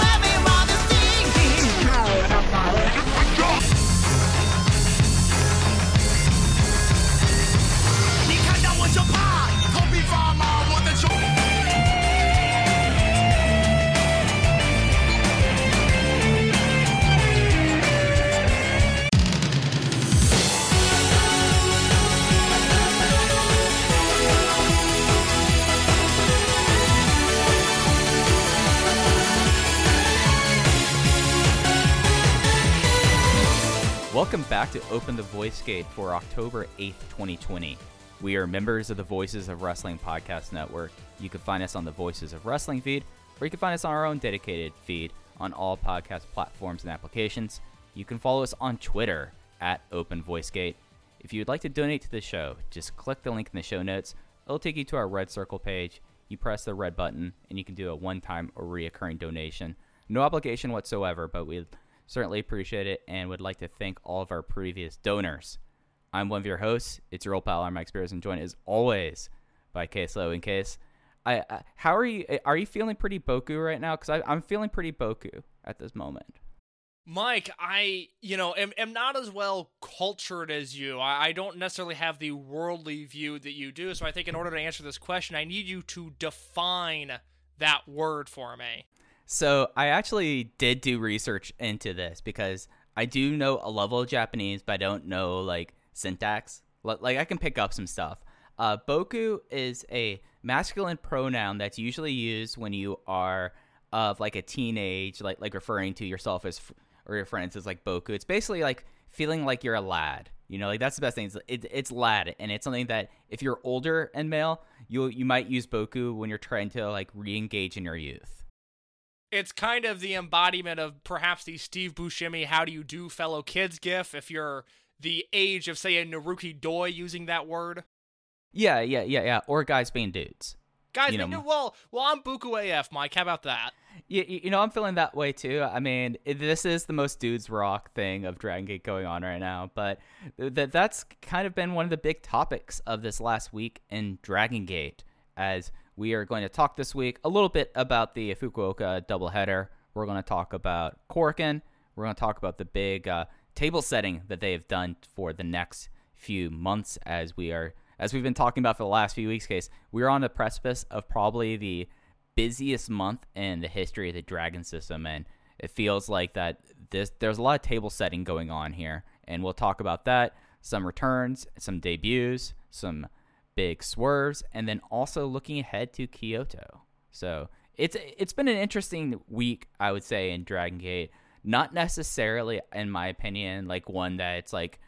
Everyone Welcome back to Open the Voice Gate for October 8th, 2020. We are members of the Voices of Wrestling Podcast Network. You can find us on the Voices of Wrestling feed, or you can find us on our own dedicated feed on all podcast platforms and applications. You can follow us on Twitter at Open Voice Gate. If you'd like to donate to the show, just click the link in the show notes. It'll take you to our red circle page. You press the red button, and you can do a one time or reoccurring donation. No obligation whatsoever, but we certainly appreciate it and would like to thank all of our previous donors. I'm one of your hosts. It's your old pal, I'm Mike Spears, and joined as always by Case Low. In case, I, I how are you? Eh, are you feeling pretty boku right now? Because I'm feeling pretty boku at this moment. Mike, I, you know, am, am not as well cultured as you. I, I don't necessarily have the worldly view that you do. So I think in order to answer this question, I need you to define that word for me. So I actually did do research into this because I do know a level of Japanese, but I don't know like syntax. Like I can pick up some stuff. Uh, boku is a masculine pronoun that's usually used when you are of like a teenage, like like referring to yourself as or your friends as like boku. It's basically like feeling like you're a lad. You know, like that's the best thing. It's, it, it's lad, and it's something that if you're older and male, you you might use boku when you're trying to like re-engage in your youth. It's kind of the embodiment of perhaps the Steve Buscemi "How do you do, fellow kids?" gif. If you're the age of say a Naruki Doi using that word, Yeah, yeah, yeah, yeah. Or guys being dudes. guys, You we know- knew- well, well, I'm Boku AF, Mike. How about that? You, you know, I'm feeling that way too. I mean, this is the most dudes rock thing of Dragon Gate going on right now, but that that's kind of been one of the big topics of this last week in Dragon Gate. As we are going to talk this week a little bit about the Fukuoka doubleheader. We're going to talk about Korakuen. We're going to talk about the big uh, table setting that they have done for the next few months as we are as we've been talking about for the last few weeks case we're on the precipice of probably the busiest month in the history of the dragon system and it feels like that this there's a lot of table setting going on here and we'll talk about that some returns some debuts some big swerves and then also looking ahead to kyoto so it's it's been an interesting week i would say in dragon gate not necessarily in my opinion like one that it's like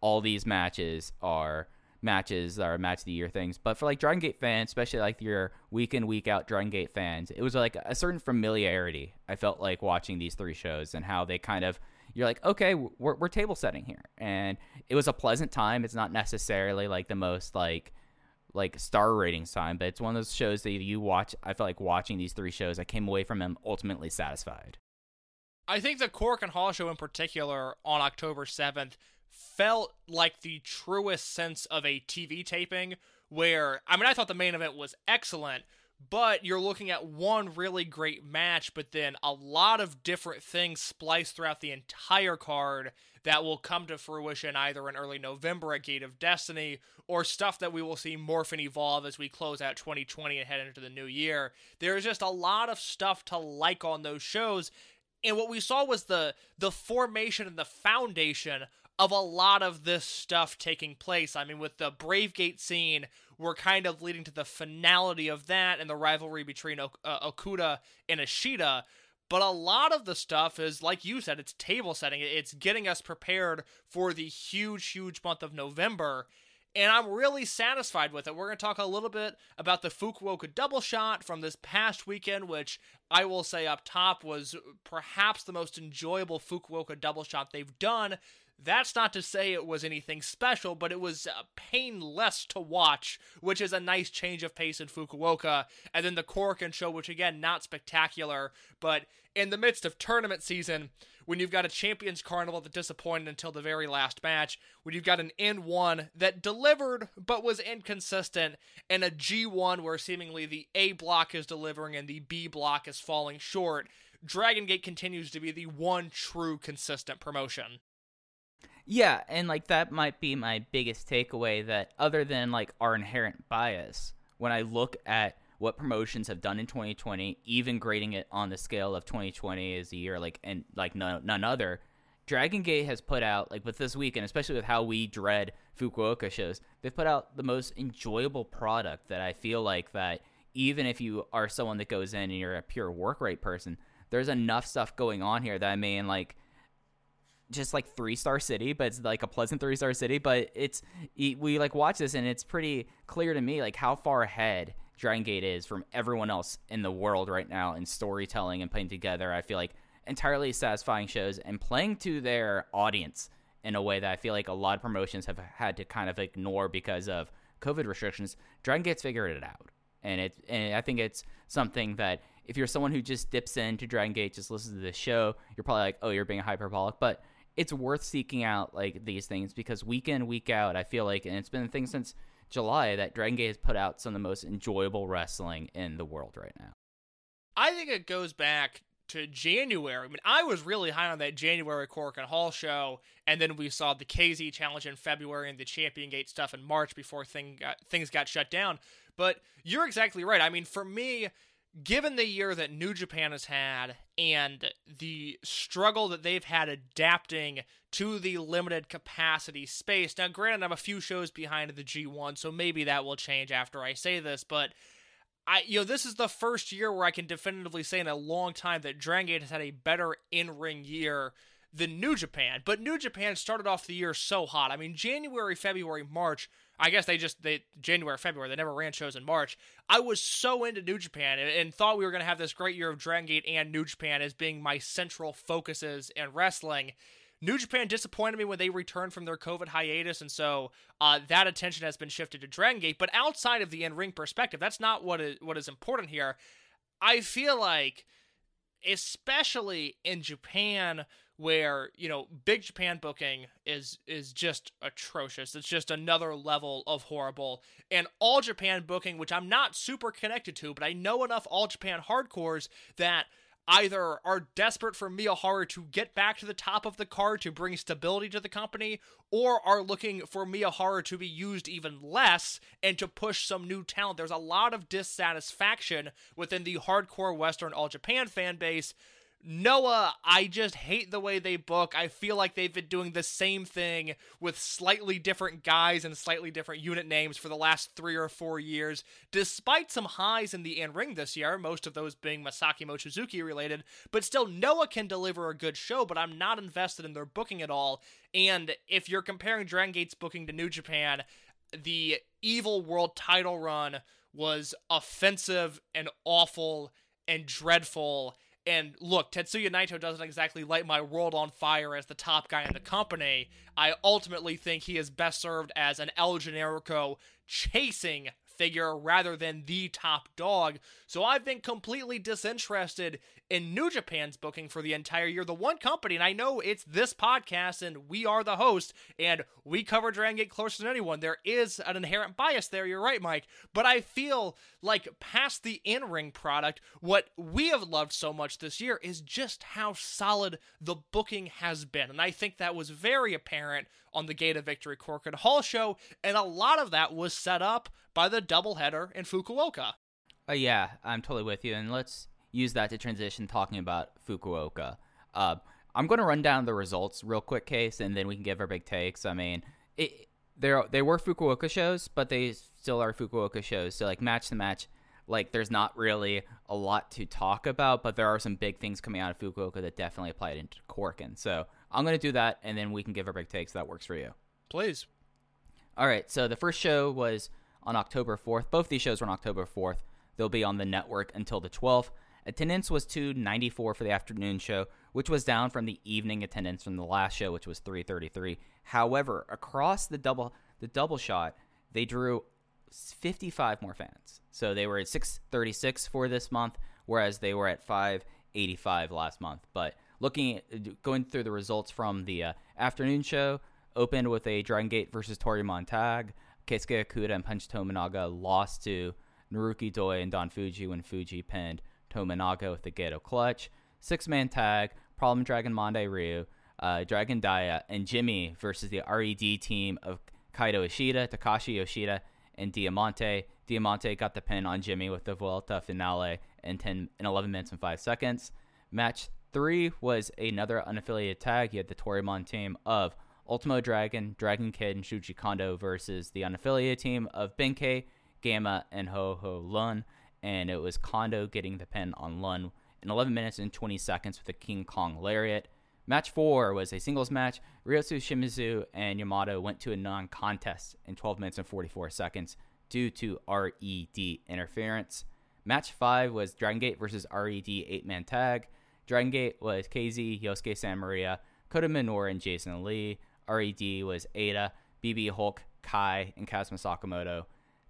all these matches are matches are match of the year things. But for like Dragon Gate fans, especially like your week in week out Dragon Gate fans, it was like a certain familiarity. I felt like watching these three shows and how they kind of you're like, okay, we're we're table setting here, and it was a pleasant time. It's not necessarily like the most like like star ratings time, but it's one of those shows that you watch. I felt like watching these three shows. I came away from them ultimately satisfied. I think the Korakuen Hall show in particular on October 7th felt like the truest sense of a TV taping where I mean I thought the main event was excellent, but you're looking at one really great match but then a lot of different things spliced throughout the entire card that will come to fruition either in early November at Gate of Destiny or stuff that we will see morph and evolve as we close out 2020 and head into the new year. There's just a lot of stuff to like on those shows and what we saw was the the formation and the foundation of a lot of this stuff taking place. I mean, with the Bravegate scene, we're kind of leading to the finality of that and the rivalry between ok- uh, Okuda and Ishida. But a lot of the stuff is, like you said, it's table setting. It's getting us prepared for the huge, huge month of November. and I'm really satisfied with it. We're going to talk a little bit about the Fukuoka double shot from this past weekend, which I will say up top was perhaps the most enjoyable Fukuoka double shot they've done. That's not to say it was anything special, but it was uh, painless to watch, which is a nice change of pace in Fukuoka. And then the Korakuen show, which again, not spectacular, but in the midst of tournament season, when you've got a Champions Carnival that disappointed until the very last match, when you've got an N1 that delivered but was inconsistent, and a G1 where seemingly the A block is delivering and the B block is falling short, Dragon Gate continues to be the one true consistent promotion. Yeah, and like that might be my biggest takeaway that other than like our inherent bias, when I look at what promotions have done in 2020, even grading it on the scale of 2020 as a year like and like none, none other, Dragon Gate has put out like with this weekend, especially with how we dread Fukuoka shows, they've put out the most enjoyable product that I feel like that even if you are someone that goes in and you're a pure work rate person, there's enough stuff going on here that I mean like just like three star city, but it's like a pleasant three star city. But it's we like watch this and it's pretty clear to me like how far ahead Dragon Gate is from everyone else in the world right now in storytelling and putting together. I feel like entirely satisfying shows and playing to their audience in a way that I feel like a lot of promotions have had to kind of ignore because of COVID restrictions. Dragon Gate's figured it out, and it and I think it's something that if you're someone who just dips into Dragon Gate, just listens to this show, you're probably like, oh, you're being hyperbolic, but it's worth seeking out like these things because week in week out, I feel like, and it's been a thing since July that Dragon Gate has put out some of the most enjoyable wrestling in the world right now. I think it goes back to January. I mean, I was really high on that January Korakuen Hall show, and then we saw the KZ challenge in February and the Champion Gate stuff in March before thing got, things got shut down. But you're exactly right. I mean, for me, given the year that New Japan has had and the struggle that they've had adapting to the limited capacity space. Now, granted, I'm a few shows behind the G1, so maybe that will change after I say this, but I you know, this is the first year where I can definitively say in a long time that Dragon Gate has had a better in-ring year than New Japan. But New Japan started off the year so hot. I mean, January, February, March I guess they just they January, February. They never ran shows in March. I was so into New Japan and, and thought we were going to have this great year of Dragon Gate and New Japan as being my central focuses in wrestling. New Japan disappointed me when they returned from their COVID hiatus, and so uh, that attention has been shifted to Dragon Gate. But outside of the in-ring perspective, that's not what is what is important here. I feel like, especially in Japan, where you know big japan booking is is just atrocious it's just another level of horrible and all japan booking which i'm not super connected to but i know enough all japan hardcores that either are desperate for Miyahara to get back to the top of the card to bring stability to the company, or are looking for Miyahara to be used even less and to push some new talent. There's a lot of dissatisfaction within the hardcore Western All Japan fan base Noah, I just hate the way they book. I feel like they've been doing the same thing with slightly different guys and slightly different unit names for the last three or four years, despite some highs in the in ring this year, most of those being Masaaki Mochizuki related. But still, Noah can deliver a good show, but I'm not invested in their booking at all. And if you're comparing Dragon Gate's booking to New Japan, the Evil World title run was offensive and awful and dreadful and look, Tetsuya Naito doesn't exactly light my world on fire as the top guy in the company. I ultimately think he is best served as an El Generico chasing figure rather than the top dog. So I've been completely disinterested in New Japan's booking for the entire year. The one company, and I know it's this podcast and we are the host and we cover Dragon Gate closer than anyone. There is an inherent bias there. You're right, Mike. But I feel like past the in ring product, what we have loved so much this year is just how solid the booking has been. And I think that was very apparent on the Gate of Victory Korakuen Hall show. And a lot of that was set up by the doubleheader in Fukuoka. Uh, yeah, I'm totally with you. And let's use that to transition talking about Fukuoka. Uh, I'm going to run down the results real quick, case, and then we can give our big takes. I mean, it, they they were Fukuoka shows, but they still are Fukuoka shows. So like match to match, like there's not really a lot to talk about, but there are some big things coming out of Fukuoka that definitely applied into Korakuen. So I'm going to do that, and then we can give our big takes. That works for you. Please. All right, so the first show was on October 4th. Both these shows were on October 4th. They'll be on the network until the 12th. Attendance was 294 for the afternoon show, which was down from the evening attendance from the last show, which was 333. However, across the double the double shot, they drew 55 more fans. So they were at 636 for this month, whereas they were at 585 last month. But looking at going through the results from the uh, afternoon show, opened with a Dragon Gate versus Toryumon tag. Keisuke Okuda and Punch Tominaga lost to Naruki Doi and Don Fuji when Fuji pinned Tominaga with the Gedo clutch. Six man tag, Problem Dragon Mondai Ryu, uh, Dragon Dia, and Jimmy versus the RED team of Kaito Ishida, Takashi Yoshida, and Diamante. Diamante got the pin on Jimmy with the Vuelta finale in 10 in 11 minutes and 5 seconds. Match 3 was another unaffiliated tag. You had the Toryumon team of Ultimo Dragon, Dragon Kid, and Shuji Kondo versus the unaffiliated team of Benkei, Gamma, and Ho Ho Lun. And it was Kondo getting the pin on Lun in 11 minutes and 20 seconds with a King Kong Lariat. Match 4 was a singles match. Ryotsu Shimizu and Yamato went to a non contest in 12 minutes and 44 seconds due to RED interference. Match 5 was Dragon Gate versus RED 8 man tag. Dragon Gate was KZ, Yosuke Santa Maria, Kota Minoura, and Jason Lee. RED was Eita, BB Hulk, Kai, and Kazuma Sakamoto.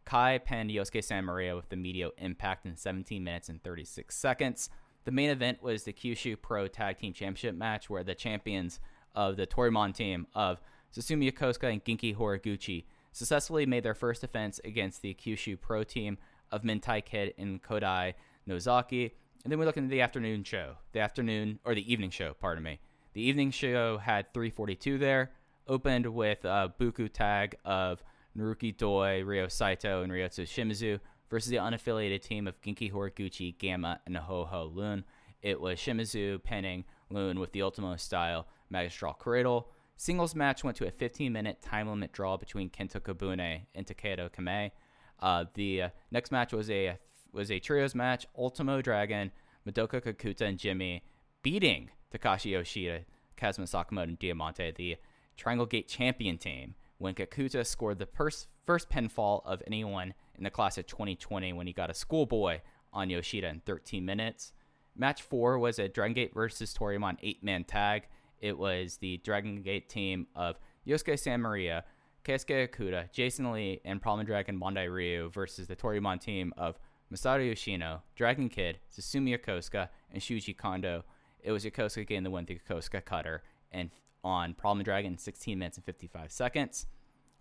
Kai pinned Yosuke Santa Maria with the Meteor Impact in 17 minutes and 36 seconds. The main event was the Kyushu Pro Tag Team Championship match, where the champions of the Toryumon team of Susumu Yokosuka and Genki Horiguchi successfully made their first defense against the Kyushu Pro team of Mentai Kid and Kodai Nozaki. And then we look into the afternoon show, the afternoon or the evening show, pardon me. The evening show had 342 there, opened with a Boku tag of Naruki Doi, Ryo Saito, and Ryotsu Shimizu versus the unaffiliated team of Genki Horiguchi, Gamma, and Ho Ho Lun. It was Shimizu pinning Lun with the Ultimo style Magistral Cradle. Singles match went to a 15 minute time limit draw between Kento Kobune and Takedo Kame. Uh, the uh, next match was a was a trios match. Ultimo Dragon, Madoka Kakuta, and Jimmy beating Takashi Yoshida, Kazuma Sakamoto, and Diamante, the Triangle Gate champion team, when Kakuta scored the pers- first pinfall of anyone in the class of 2020 when he got a schoolboy on Yoshida in 13 minutes. Match four was a Dragon Gate versus Toryumon eight man tag. It was the Dragon Gate team of Yosuke San Maria, Keisuke Okuda, Jason Lee, and Problem Dragon Mondai Ryu versus the Toryumon team of Masato Yoshino, Dragon Kid, Susumu Yokosuka, and Shuji Kondo. It was Yokosuka getting the win through Yokosuka Cutter and on Problem Dragon in 16 minutes and 55 seconds.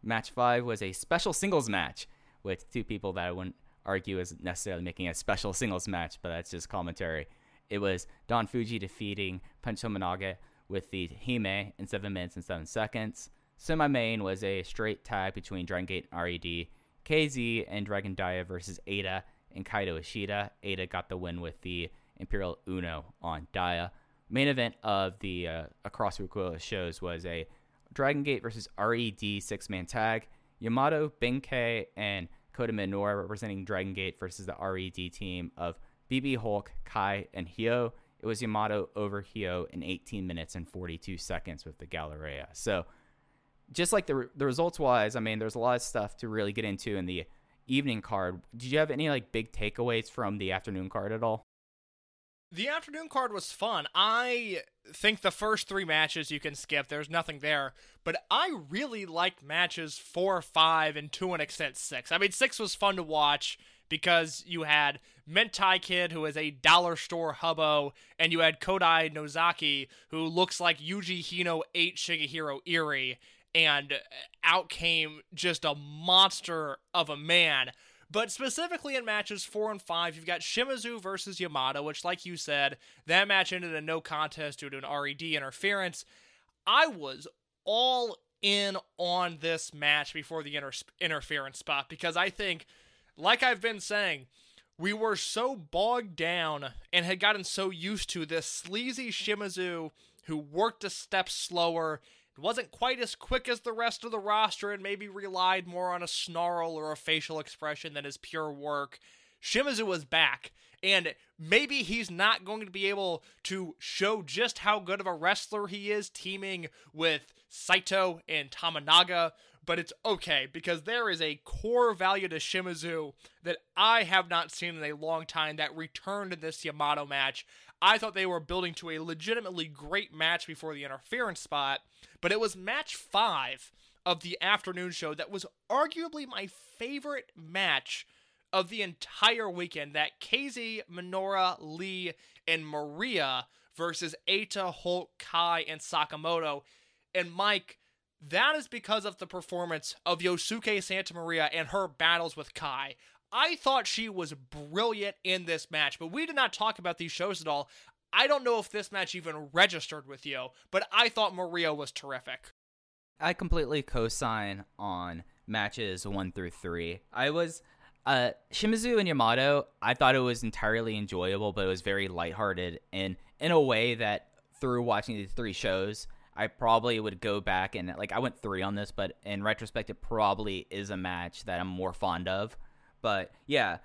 Match five was a special singles match with two people that I wouldn't argue is necessarily making a special singles match, but that's just commentary. It was Don Fuji defeating Punch Tominaga with the Hime in 7 minutes and 7 seconds. Semi main was a straight tag between Dragon Gate and RED, KZ and Dragon Dia versus Eita and Kaito Ishida. Eita got the win with the Imperial Uno on Dia. Main event of the uh, Across Recoil shows was a Dragon Gate versus RED six man tag. Yamato, Benkei, and Kota Minoura representing Dragon Gate versus the RED team of BB Hulk, Kai, and Hyo. It was Yamato over Hyo in 18 minutes and 42 seconds with the Galleria. So, just like the the results wise, I mean, there's a lot of stuff to really get into in the evening card. Did you have any like big takeaways from the afternoon card at all? The afternoon card was fun. I think the first three matches you can skip. There's nothing there. But I really liked matches four, five, and to an extent six. I mean, six was fun to watch because you had Mentai Kid, who is a dollar store hubbo, and you had Kodai Nozaki, who looks like Yuji Hino 8 Shigehiro Irie, and uh, out came just a monster of a man. But specifically in matches four and five, you've got Shimizu versus Yamato, which, like you said, that match ended in no contest due to an RED interference. I was all in on this match before the inter- interference spot because I think, like I've been saying, we were so bogged down and had gotten so used to this sleazy Shimizu who worked a step slower wasn't quite as quick as the rest of the roster and maybe relied more on a snarl or a facial expression than his pure work. Shimizu was back, and maybe he's not going to be able to show just how good of a wrestler he is teaming with Saito and Tominaga, but it's okay because there is a core value to Shimizu that I have not seen in a long time that returned in this Yamato match. I thought they were building to a legitimately great match before the interference spot, but it was match five of the afternoon show that was arguably my favorite match of the entire weekend. That KZ, Minoura, Lee, and Maria versus Eita, Hulk, Kai, and Sakamoto. And Mike, that is because of the performance of Yosuke Santa Maria and her battles with Kai. I thought she was brilliant in this match, but we did not talk about these shows at all. I don't know if this match even registered with you, but I thought Maria was terrific. I completely co-sign on matches one through three. I was uh Shimizu and Yamato, I thought it was entirely enjoyable, but it was very lighthearted and in a way that through watching these three shows, I probably would go back and like I went three on this, but in retrospect, it probably is a match that I'm more fond of. But yeah,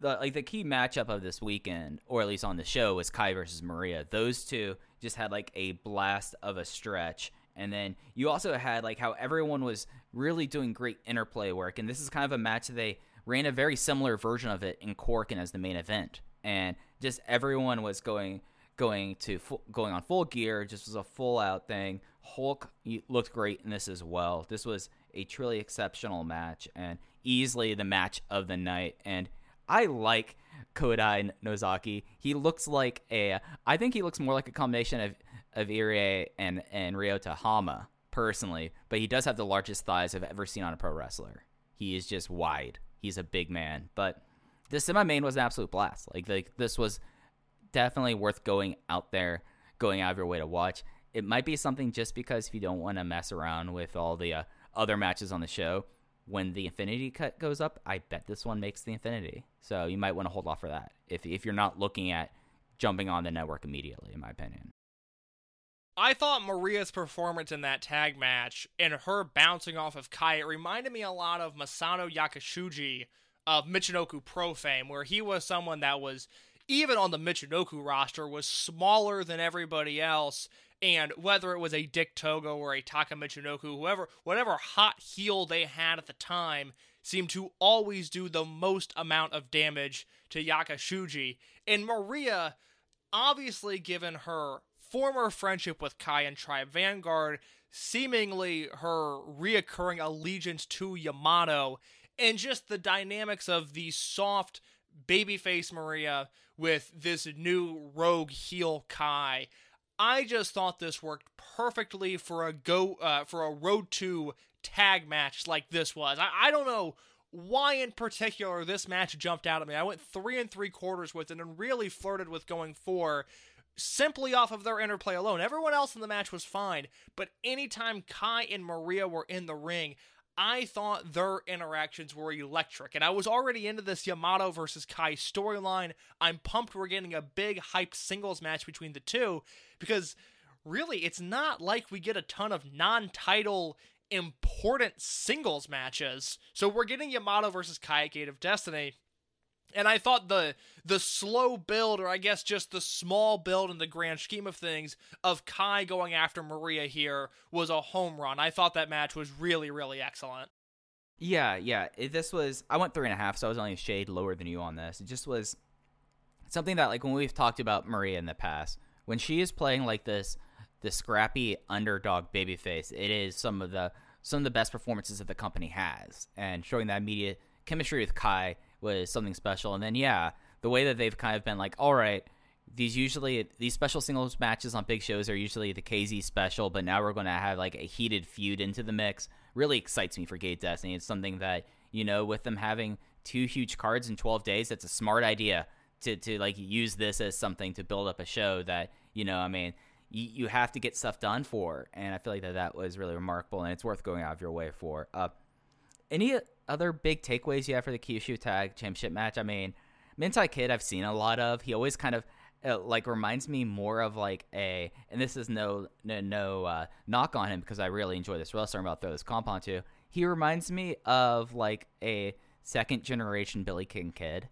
the like the key matchup of this weekend, or at least on the show, was Kai versus Maria. Those two just had like a blast of a stretch. And then you also had like how everyone was really doing great interplay work, and this is kind of a match that they ran a very similar version of it in Korakuen as the main event, and just everyone was going going to going on full gear. Just was a full out thing. Hulk looked great in this as well. This was a truly exceptional match and easily the match of the night. And I like Kodai Nozaki. He looks like a. I think he looks more like a combination of of Irie and and Ryota Hama personally, but he does have the largest thighs I've ever seen on a pro wrestler. He is just wide. He's a big man, but this semi main was an absolute blast. Like like this was definitely worth going out there, going out of your way to watch. It might be something just because if you don't want to mess around with all the uh, other matches on the show, when the Infinity cut goes up, I bet this one makes the Infinity. So you might want to hold off for that if if you're not looking at jumping on the network immediately, in my opinion. I thought Maria's performance in that tag match and her bouncing off of Kai, it reminded me a lot of Masato Yakushiji of Michinoku Pro fame, where he was someone that was, even on the Michinoku roster, was smaller than everybody else. And whether it was a Dick Togo or a Taka Michinoku, whoever, whatever hot heel they had at the time, seemed to always do the most amount of damage to Yakushiji. And Maria, obviously, given her former friendship with Kai and Tribe Vanguard, seemingly her reoccurring allegiance to Yamato, and just the dynamics of the soft babyface Maria with this new rogue heel Kai. I just thought this worked perfectly for a go uh, for a road to tag match like this was. I, I don't know why in particular this match jumped out at me. I went three and three quarters with it and really flirted with going four simply off of their interplay alone. Everyone else in the match was fine, but anytime Kai and Maria were in the ring, I thought their interactions were electric. And I was already into this Yamato versus Kai storyline. I'm pumped we're getting a big hyped singles match between the two because really it's not like we get a ton of non-title important singles matches. So we're getting Yamato versus Kai Gate of Destiny. And I thought the the slow build, or I guess just the small build in the grand scheme of things, of Kai going after Maria here was a home run. I thought that match was really, really excellent. Yeah, yeah. This was I went three and a half, so I was only a shade lower than you on this. It just was something that like when we've talked about Maria in the past, when she is playing like this the scrappy underdog babyface, it is some of the some of the best performances that the company has. And showing that immediate chemistry with Kai was something special. And then yeah, the way that they've kind of been like, all right, these usually these special singles matches on big shows are usually the KZ special, but now we're going to have like a heated feud into the mix. Really excites me for Gate Destiny. It's something that you know, with them having two huge cards in 12 days, that's a smart idea to to like use this as something to build up a show that you know, I mean. You, you have to get stuff done for, and I feel like that that was really remarkable, and it's worth going out of your way for. Uh, any other big takeaways you have for the Kyushu Tag Championship match? I mean, Mentai Kid, I've seen a lot of. He always kind of uh, like reminds me more of like a, and this is no no, no uh, knock on him because I really enjoy this wrestler. I'm about to throw this comp on onto. He reminds me of like a second generation Billy Ken Kid,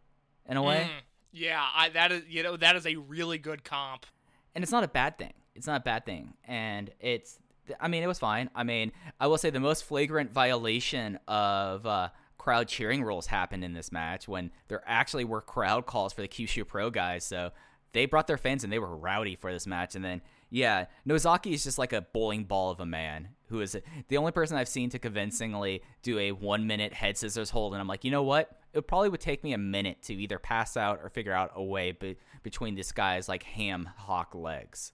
in a way. Mm, yeah, I, that is you know that is a really good comp. And it's not a bad thing. It's not a bad thing, and it's I mean, it was fine. I mean, I will say the most flagrant violation of uh, crowd cheering rules happened in this match when there actually were crowd calls for the Kyushu Pro guys. So they brought their fans and they were rowdy for this match. And then, yeah, Nozaki is just like a bowling ball of a man who is the only person I've seen to convincingly do a one minute head scissors hold. And I'm like, you know what? It probably would take me a minute to either pass out or figure out a way be- between this guy's like ham hock legs.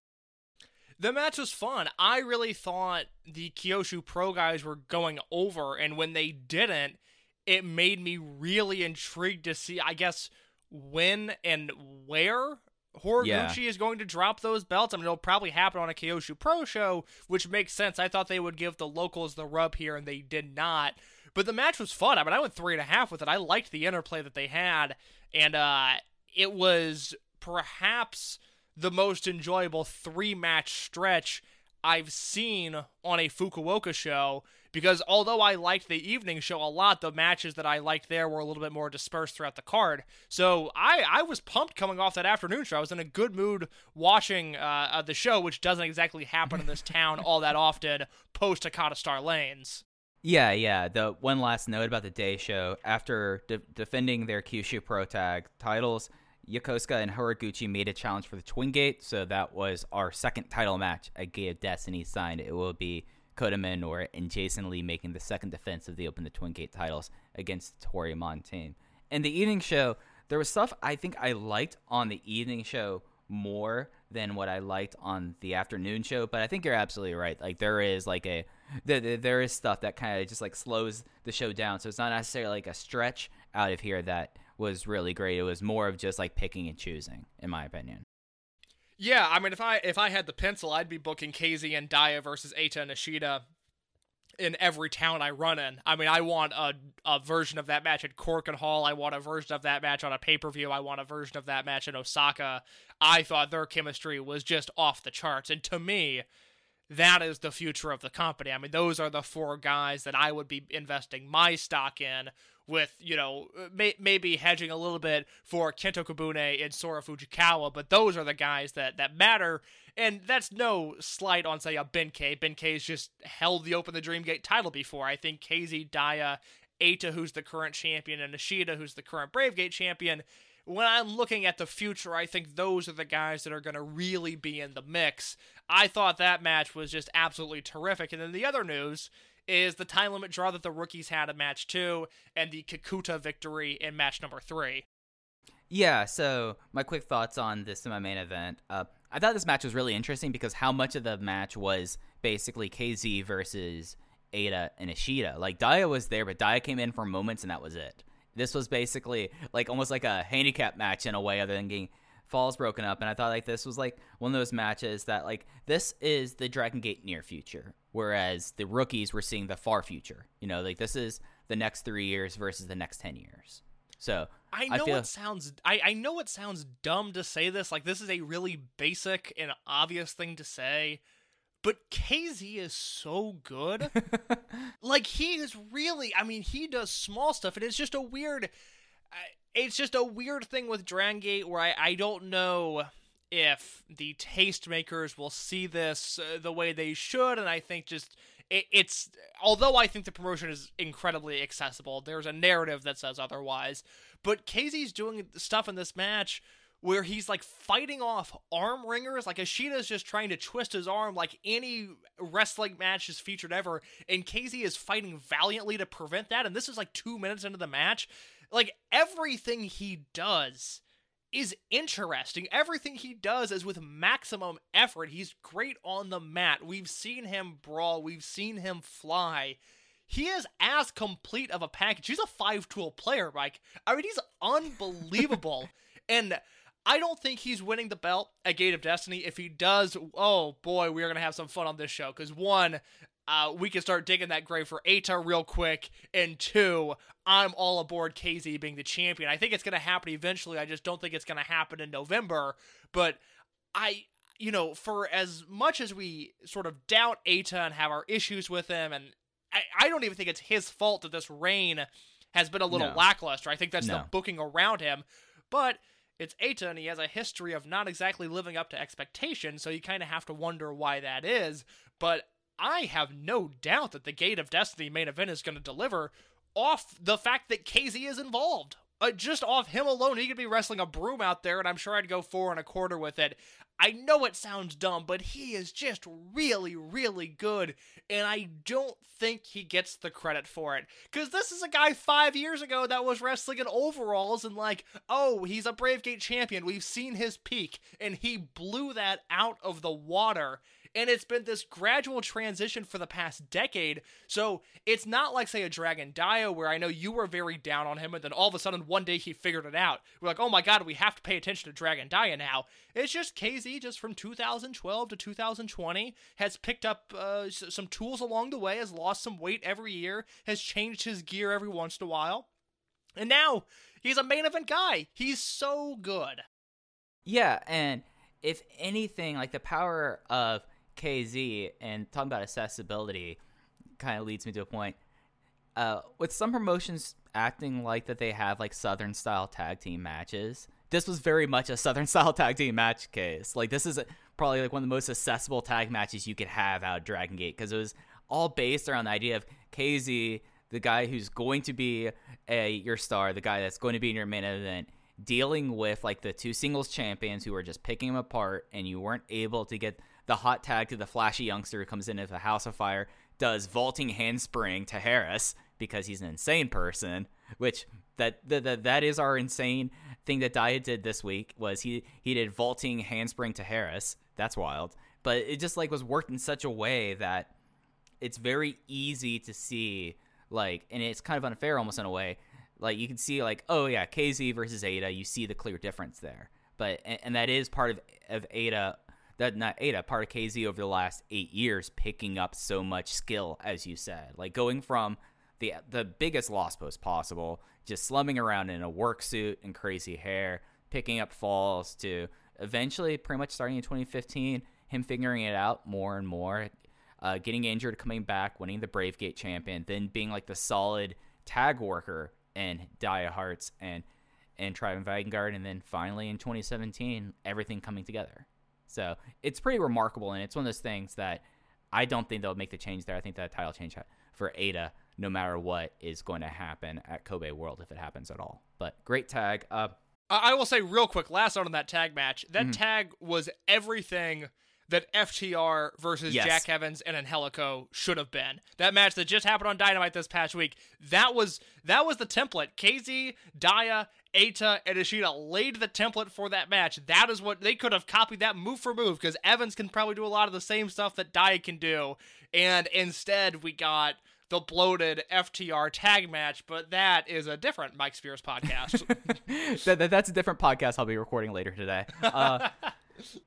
The match was fun. I really thought the Kyushu Pro guys were going over, and when they didn't, it made me really intrigued to see, I guess, when and where Horiguchi Yeah. is going to drop those belts. I mean, it'll probably happen on a Kyushu Pro show, which makes sense. I thought they would give the locals the rub here, and they did not. But the match was fun. I mean, I went three and a half with it. I liked the interplay that they had, and uh, it was perhaps the most enjoyable three match stretch I've seen on a Fukuoka show because although I liked the evening show a lot, the matches that I liked there were a little bit more dispersed throughout the card. So I, I was pumped coming off that afternoon show. I was in a good mood watching uh, uh, the show, which doesn't exactly happen in this town all that often post Hakata Star Lanes. Yeah, yeah. The one last note about the day show after de- defending their Kyushu Pro Tag titles, Yokosuka and Horiguchi made a challenge for the Twin Gate, so that was our second title match at Gate of Destiny signed. It will be Kota Minoura and Jason Lee making the second defense of the Open the Twin Gate titles against Toryumon team. And the evening show, there was stuff I think I liked on the evening show more than what I liked on the afternoon show, but I think you're absolutely right. Like there is like a there- there is stuff that kind of just like slows the show down. So it's not necessarily like a stretch out of here that was really great. It was more of just like picking and choosing, in my opinion. Yeah, I mean, if I if I had the pencil, I'd be booking KZ and Dia versus Eita and Ishida in every town I run in. I mean, I want a a version of that match at Korakuen Hall. I want a version of that match on a pay per view. I want a version of that match in Osaka. I thought their chemistry was just off the charts, and to me, that is the future of the company. I mean, those are the four guys that I would be investing my stock in. With you know may, maybe hedging a little bit for Kento Kobune and Sora Fujikawa, but those are the guys that that matter. And that's no slight on say a Benkei. Ben K's just held the Open the Dream Gate title before. I think KZ Daya, Eita, who's the current champion, and Ishida, who's the current Brave Gate champion. When I'm looking at the future, I think those are the guys that are going to really be in the mix. I thought that match was just absolutely terrific. And then the other news is the time limit draw that the rookies had in match two and the Kakuta victory in match number three. Yeah, so my quick thoughts on this in my main event. Uh, I thought this match was really interesting because how much of the match was basically KZ versus Eita and Ishida. Like Dia was there, but Dia came in for moments and that was it. This was basically like almost like a handicap match in a way, other than getting falls broken up. And I thought like this was like one of those matches that like this is the Dragon Gate near future, whereas the rookies were seeing the far future. You know, like this is the next three years versus the next ten years. So I know feel- it sounds I, I know it sounds dumb to say this, like this is a really basic and obvious thing to say, but KZ is so good. like he is really I mean, he does small stuff and it's just a weird I- it's just a weird thing with Dragon Gate where I, I don't know if the tastemakers will see this uh, the way they should and I think just it, it's although I think the promotion is incredibly accessible there's a narrative that says otherwise. But KZ's doing stuff in this match where he's like fighting off arm wringers like Ishida's just trying to twist his arm like any wrestling match is featured ever and KZ is fighting valiantly to prevent that. And this is like 2 minutes into the match like everything he does is interesting. Everything he does is with maximum effort. He's great on the mat. We've seen him brawl, we've seen him fly. He is as complete of a package. He's a five tool player, Mike. I mean, he's unbelievable. and I don't think he's winning the belt at Gate of Destiny. If he does, oh boy, we are going to have some fun on this show. Because one, uh, we can start digging that grave for Eita real quick. And two, I'm all aboard KZ being the champion. I think it's going to happen eventually. I just don't think it's going to happen in November. But I, you know, for as much as we sort of doubt Eita and have our issues with him, and I, I don't even think it's his fault that this reign has been a little No. lackluster. I think that's the booking around him. But it's Eita, and he has a history of not exactly living up to expectations, so you kind of have to wonder why that is. But I have no doubt that the Gate of Destiny main event is going to deliver off the fact that KZ is involved. Uh, just off him alone, he could be wrestling a broom out there, and I'm sure I'd go four and a quarter with it. I know it sounds dumb, but he is just really, really good, and I don't think he gets the credit for it. Because this is a guy five years ago that was wrestling in overalls and, like, oh, he's a Brave Gate champion. We've seen his peak, and he blew that out of the water and it's been this gradual transition for the past decade. So it's not like, say, a Dragon Dia, where I know you were very down on him, and then all of a sudden one day he figured it out. We're like, oh my god, we have to pay attention to Dragon Dia now. It's just KZ, just from 2012 to 2020, has picked up uh, some tools along the way, has lost some weight every year, has changed his gear every once in a while. And now he's a main event guy. He's so good. Yeah, and if anything, like the power of KZ and talking about accessibility kind of leads me to a point. Uh, with some promotions acting like that they have like Southern style tag team matches, this was very much a Southern style tag team match case. Like this is probably like one of the most accessible tag matches you could have out of Dragon Gate because it was all based around the idea of KZ, the guy who's going to be a your star, the guy that's going to be in your main event, dealing with like the two singles champions who were just picking him apart, and you weren't able to get the hot tag to the flashy youngster who comes in as a house of fire, does vaulting handspring to Harris because he's an insane person, which that that that is our insane thing that Dia did this week was he he did vaulting handspring to Harris. That's wild. But it just like was worked in such a way that it's very easy to see like and it's kind of unfair almost in a way like you can see like oh yeah kz versus Eita you see the clear difference there but and, and that is part of of Eita that not Eita kz over the last eight years picking up so much skill as you said like going from the the biggest lost post possible just slumming around in a work suit and crazy hair picking up falls to eventually pretty much starting in 2015 him figuring it out more and more uh, getting injured, coming back, winning the Brave Gate champion, then being like the solid tag worker in Dia Hearts and and Tribe and Vanguard, and then finally in 2017, everything coming together. So it's pretty remarkable, and it's one of those things that I don't think they'll make the change there. I think that title change for Eita, no matter what, is going to happen at Kobe World if it happens at all. But great tag. Uh, I I will say real quick, last note on that tag match. That tag was everything that FTR versus Yes. Jack Evans and Angelico should have been. That match that just happened on Dynamite this past week. That was that was the template. KZ, Dia, Eita, and Ishida laid the template for that match. That is what they could have copied that move for move because Evans can probably do a lot of the same stuff that Dia can do. And instead we got the bloated FTR tag match, but that is a different Mike Spears podcast. that, that- that's a different podcast I'll be recording later today. Uh,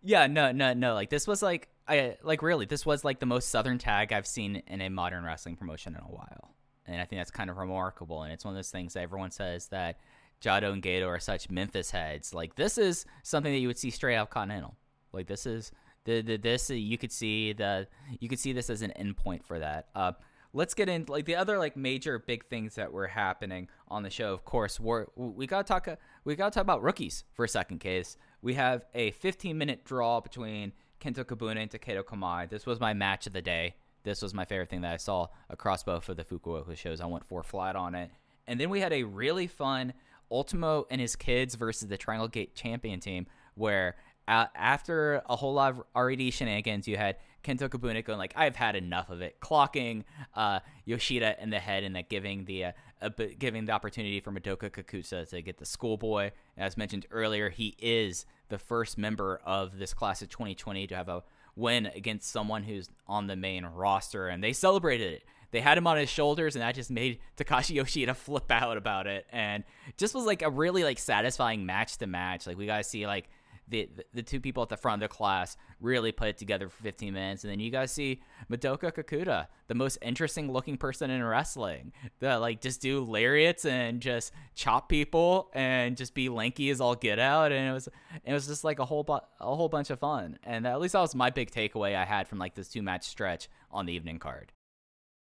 yeah, no, no, no. Like this was like I like really this was like the most southern tag I've seen in a modern wrestling promotion in a while, and I think that's kind of remarkable. And it's one of those things that everyone says that Jado and Gedo are such Memphis heads. Like this is something that you would see straight out Continental. Like this is the, the this you could see the you could see this as an endpoint for that. Uh, let's get into like the other like major big things that were happening on the show. Of course, we're, we gotta talk we gotta talk about rookies for a second. Case we have a 15 minute draw between Kento Kobune and Takedo Kamai. This was my match of the day. This was my favorite thing that I saw across both of the Fukuoka shows. I went four flat on it. And then we had a really fun Ultimo and his kids versus the Triangle Gate champion team, where uh, after a whole lot of RED shenanigans, you had Kento Kobune going like, "I've had enough of it," clocking uh, Yoshida in the head, and that giving the uh, bit- giving the opportunity for Madoka Kakuta to get the schoolboy. As mentioned earlier, he is the first member of this class of 2020 to have a win against someone who's on the main roster, and they celebrated it. They had him on his shoulders, and that just made Takashi Yoshida flip out about it, and just was like a really like satisfying match to match. Like we gotta see like the the two people at the front of the class really put it together for 15 minutes, and then you guys see Madoka Kakuta, the most interesting looking person in wrestling, that like just do lariats and just chop people and just be lanky as all get out, and it was it was just like a whole bu- a whole bunch of fun, and at least that was my big takeaway I had from like this two match stretch on the evening card.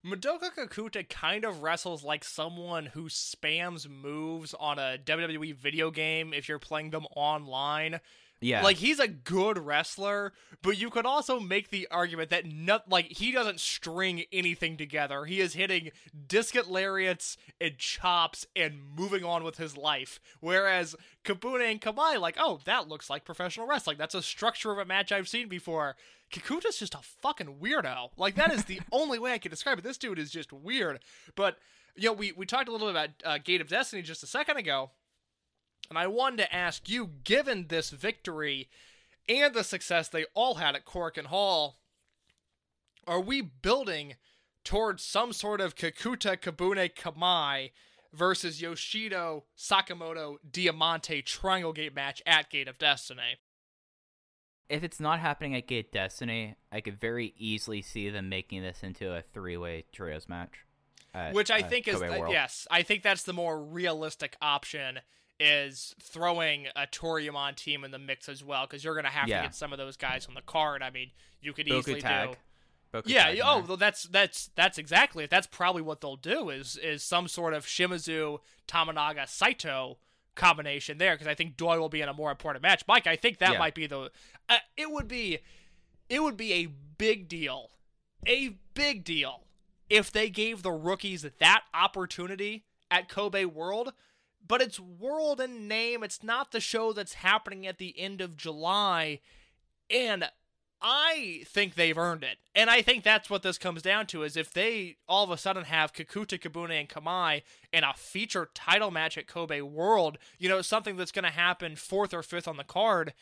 Madoka Kakuta kind of wrestles like someone who spams moves on a WWE video game if you're playing them online. Yeah. Like he's a good wrestler, but you could also make the argument that not like he doesn't string anything together. He is hitting discus lariats and chops and moving on with his life. Whereas Kobune and Kamai, like, oh, that looks like professional wrestling. That's a structure of a match I've seen before. Kakuta's just a fucking weirdo. Like that is the only way I can describe it. This dude is just weird. But you know, we we talked a little bit about uh, Gate of Destiny just a second ago. And I wanted to ask you, given this victory and the success they all had at Korakuen Hall, are we building towards some sort of Kakuta Kobune Kamai versus Yoshido Sakamoto Diamante Triangle Gate match at Gate of Destiny? if it's not happening at Gate Destiny, I could very easily see them making this into a three-way trios match. at, Which I uh, think is uh, yes, I think that's the more realistic option is throwing a Toryumon team in the mix as well because you're going to have Yeah. to get some of those guys on the card. I mean, you could Boku easily tag. do Boku Yeah. Oh, well, that's that's that's exactly it. That's probably what they'll do is is some sort of Shimizu Tominaga Saito combination there because I think Doi will be in a more important match. Mike, I think that Yeah. might be the. Uh, it would be, it would be a big deal, a big deal if they gave the rookies that opportunity at Kobe World. But it's world in name. It's not the show that's happening at the end of July. And I think they've earned it. And I think that's what this comes down to is if they all of a sudden have Kakuta Kobune and Kamai in a feature title match at Kobe World, you know, something that's going to happen fourth or fifth on the card,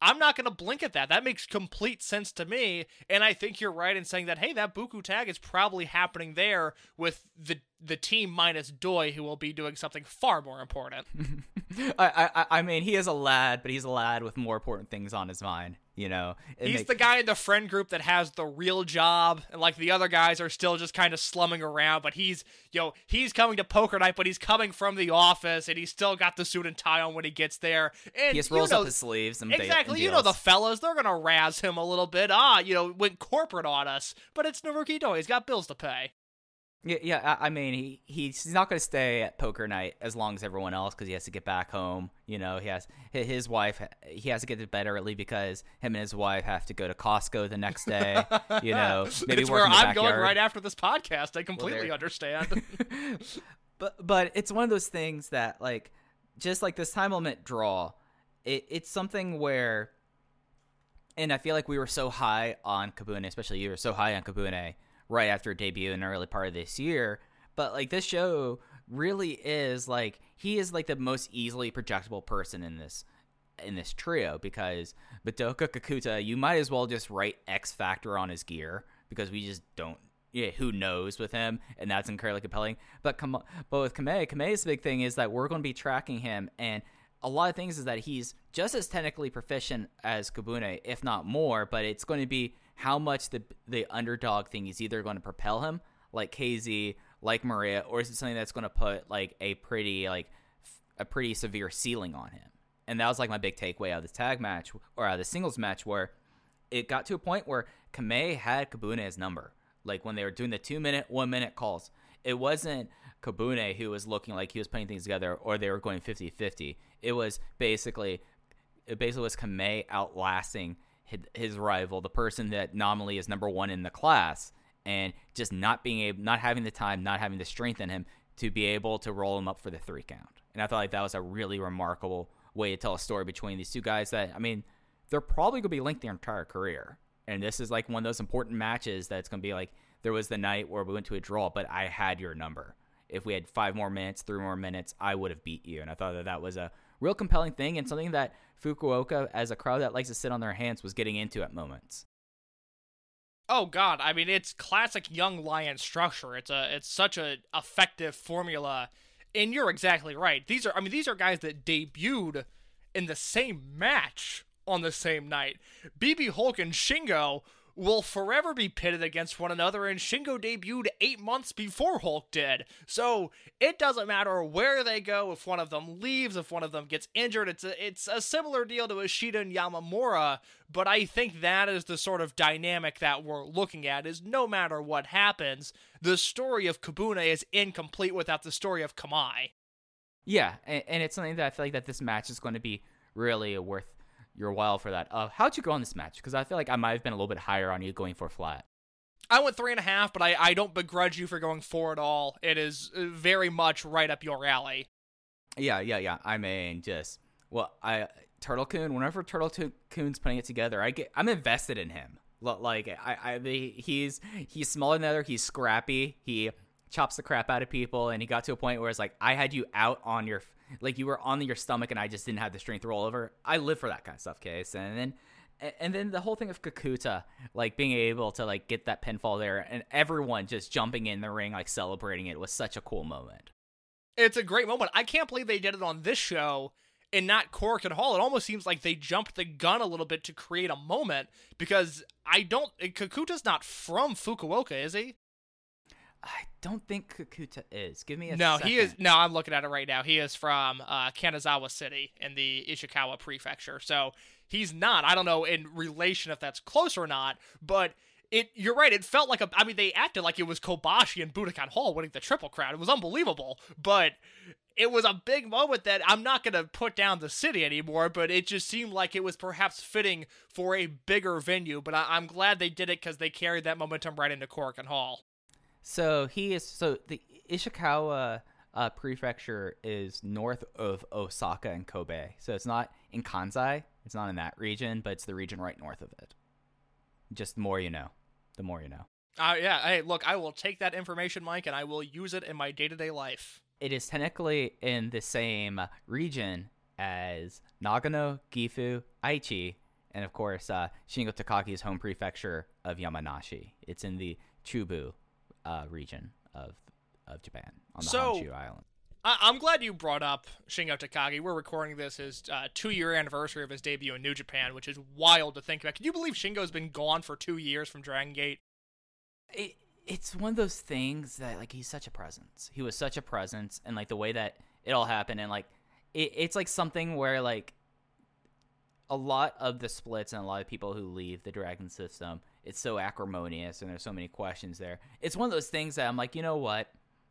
I'm not going to blink at that. That makes complete sense to me. And I think you're right in saying that, hey, that Boku tag is probably happening there with the the team minus Doi, who will be doing something far more important. I, I, I mean, he is a lad, but he's a lad with more important things on his mind. You know, It He's the guy in the friend group that has the real job, and like the other guys are still just kind of slumming around. But he's, you know, he's coming to poker night, but he's coming from the office, and he's still got the suit and tie on when he gets there. And he just you rolls know, up his sleeves and exactly, and you know the fellas, they're gonna razz him a little bit. Ah, you know, went corporate on us, but it's Naruki Doi. He's got bills to pay. Yeah, yeah. I, I mean, he he's not going to stay at poker night as long as everyone else because he has to get back home. You know, he has his wife. He has to get to bed early because him and his wife have to go to Costco the next day. You know, maybe it's where I'm going right after this podcast. I completely there- understand. but but it's one of those things that like just like this time limit draw it, it's something where and i feel like we were so high on kobune especially you were so high on kobune right after debut in early part of this year but like this show really is like he is like the most easily projectable person in this in this trio because Madoka Kakuta, you might as well just write X Factor on his gear because we just don't. Yeah, who knows with him, and that's incredibly compelling. But Kam- but with Kamei, Kamei's big thing is that we're going to be tracking him, and a lot of things is that he's just as technically proficient as Kobune, if not more. But it's going to be how much the the underdog thing is either going to propel him, like KZ, like Maria, or is it something that's going to put like a pretty like f- a pretty severe ceiling on him? And that was like my big takeaway out of the tag match or out of the singles match where it got to a point where Kamei had Kobune's number. Like when they were doing the two minute, one minute calls, it wasn't Kobune who was looking like he was putting things together or they were going 50 50. It was basically, it basically was Kamei outlasting his, rival, the person that nominally is number one in the class, and just not being able, not having the time, not having the strength in him to be able to roll him up for the three count. And I thought like that was a really remarkable way to tell a story between these two guys that, I mean, they're probably going to be linked their entire career. And this is like one of those important matches that's going to be like, there was the night where we went to a draw, but I had your number. If we had five more minutes, three more minutes, I would have beat you. And I thought that that was a real compelling thing and something that Fukuoka, as a crowd that likes to sit on their hands, was getting into at moments. Oh God! I mean, it's classic young lion structure. It's a it's such a effective formula, and you're exactly right. These are I mean these are guys that debuted in the same match on the same night. BB Hulk and Shingo will forever be pitted against one another, and Shingo debuted eight months before Hulk did. So it doesn't matter where they go. If one of them leaves, if one of them gets injured, it's a it's a similar deal to Ishida and Yamamura. But I think that is the sort of dynamic that we're looking at. Is no matter what happens, the story of Kobune is incomplete without the story of Kamai. Yeah, and, and it's something that I feel like that this match is going to be really worth you're wild for that. Uh, how'd you go on this match? Because I feel like I might have been a little bit higher on you going for flat. I went three and a half, but I, I don't begrudge you for going four at all. It is uh, very much right up your alley. Yeah, yeah, yeah. I mean, just well, I Turtle Coon. Whenever Turtle Coon- Coon's putting it together, I get I'm invested in him. Like I, I he's he's smaller than the other. He's scrappy. He chops the crap out of people, and he got to a point where it's like I had you out on your like you were on your stomach, and I just didn't have the strength to roll over. I live for that kind of stuff, case. And then and then the whole thing of Kakuta, like being able to like get that pinfall there, and everyone just jumping in the ring, like celebrating it, was such a cool moment. It's a great moment. I can't believe they did it on this show and not Korakuen Hall. It almost seems like they jumped the gun a little bit to create a moment because I don't. Kakuta's not from Fukuoka, is he? I don't think Kakuta is. Give me a no, he is. No, I'm looking at it right now. He is from uh, Kanazawa City in the Ishikawa Prefecture. So he's not. I don't know in relation if that's close or not, but. It, you're right. It felt like a. I mean, they acted like it was Kobashi and Budokan Hall winning the triple crown. It was unbelievable, but it was a big moment that I'm not going to put down the city anymore. But it just seemed like it was perhaps fitting for a bigger venue. But I, I'm glad they did it because they carried that momentum right into Korakuen Hall. So he is. So the Ishikawa uh, prefecture is north of Osaka and Kobe. So it's not in Kansai. It's not in that region, but it's the region right north of it. Just the more you know, the more you know. Uh, yeah. Hey, look, I will take that information, Mike, and I will use it in my day to day life. It is technically in the same region as Nagano, Gifu, Aichi, and of course uh, Shingo Takagi's home prefecture of Yamanashi. It's in the Chubu uh, region of of Japan on the So- Honshu Island. I- I'm glad you brought up Shingo Takagi. We're recording this his uh, two year anniversary of his debut in New Japan, which is wild to think about. Can you believe Shingo's been gone for two years from Dragon Gate? it, it's one of those things that like he's such a presence. He was such a presence, and like the way that it all happened, and like it, it's like something where like a lot of the splits and a lot of people who leave the Dragon system, it's so acrimonious, and there's so many questions there. It's one of those things that I'm like, you know what?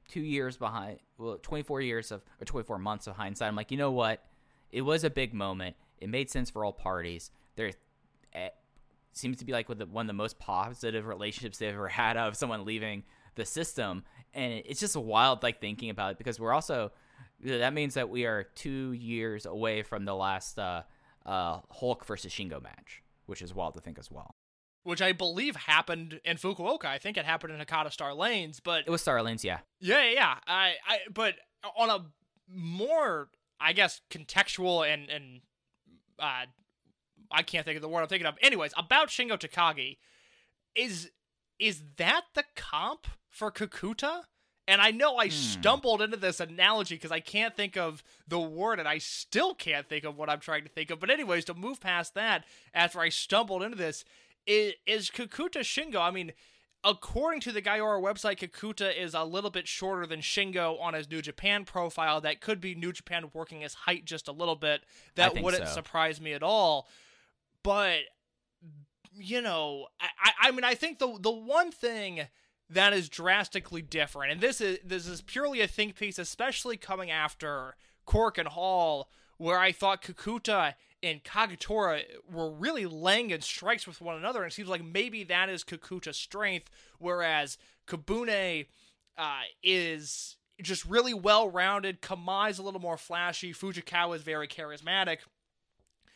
Two years behind, well, 24 years of or 24 months of hindsight. I'm like, you know what? It was a big moment. It made sense for all parties. There eh, seems to be like one of the most positive relationships they've ever had of someone leaving the system, and it's just wild like thinking about it because we're also that means that we are two years away from the last uh, uh, Hulk versus Shingo match, which is wild to think as well. Which I believe happened in Fukuoka. I think it happened in Hakata Star Lanes, but It was Star Lanes, Yeah, yeah, yeah. I, I, but on a more, I guess, contextual and and uh, I can't think of the word I'm thinking of. Anyways, about Shingo Takagi, is is that the comp for Kakuta? And I know I stumbled into this analogy because I can't think of the word, and I still can't think of what I'm trying to think of. But anyways, to move past that, after I stumbled into this, is, is Kakuta Shingo? I mean, according to the Gaora website, Kakuta is a little bit shorter than Shingo on his New Japan profile. That could be New Japan working his height just a little bit. That wouldn't so. surprise me at all. But you know, I, I- I mean, I think the the one thing that is drastically different, and this is this is purely a think piece, especially coming after Korakuen Hall, where I thought Kakuta and Kagetora were really laying in strikes with one another, and it seems like maybe that is Kakuta's strength, whereas Kobune uh, is just really well rounded. Kamai's a little more flashy. Fujikawa is very charismatic.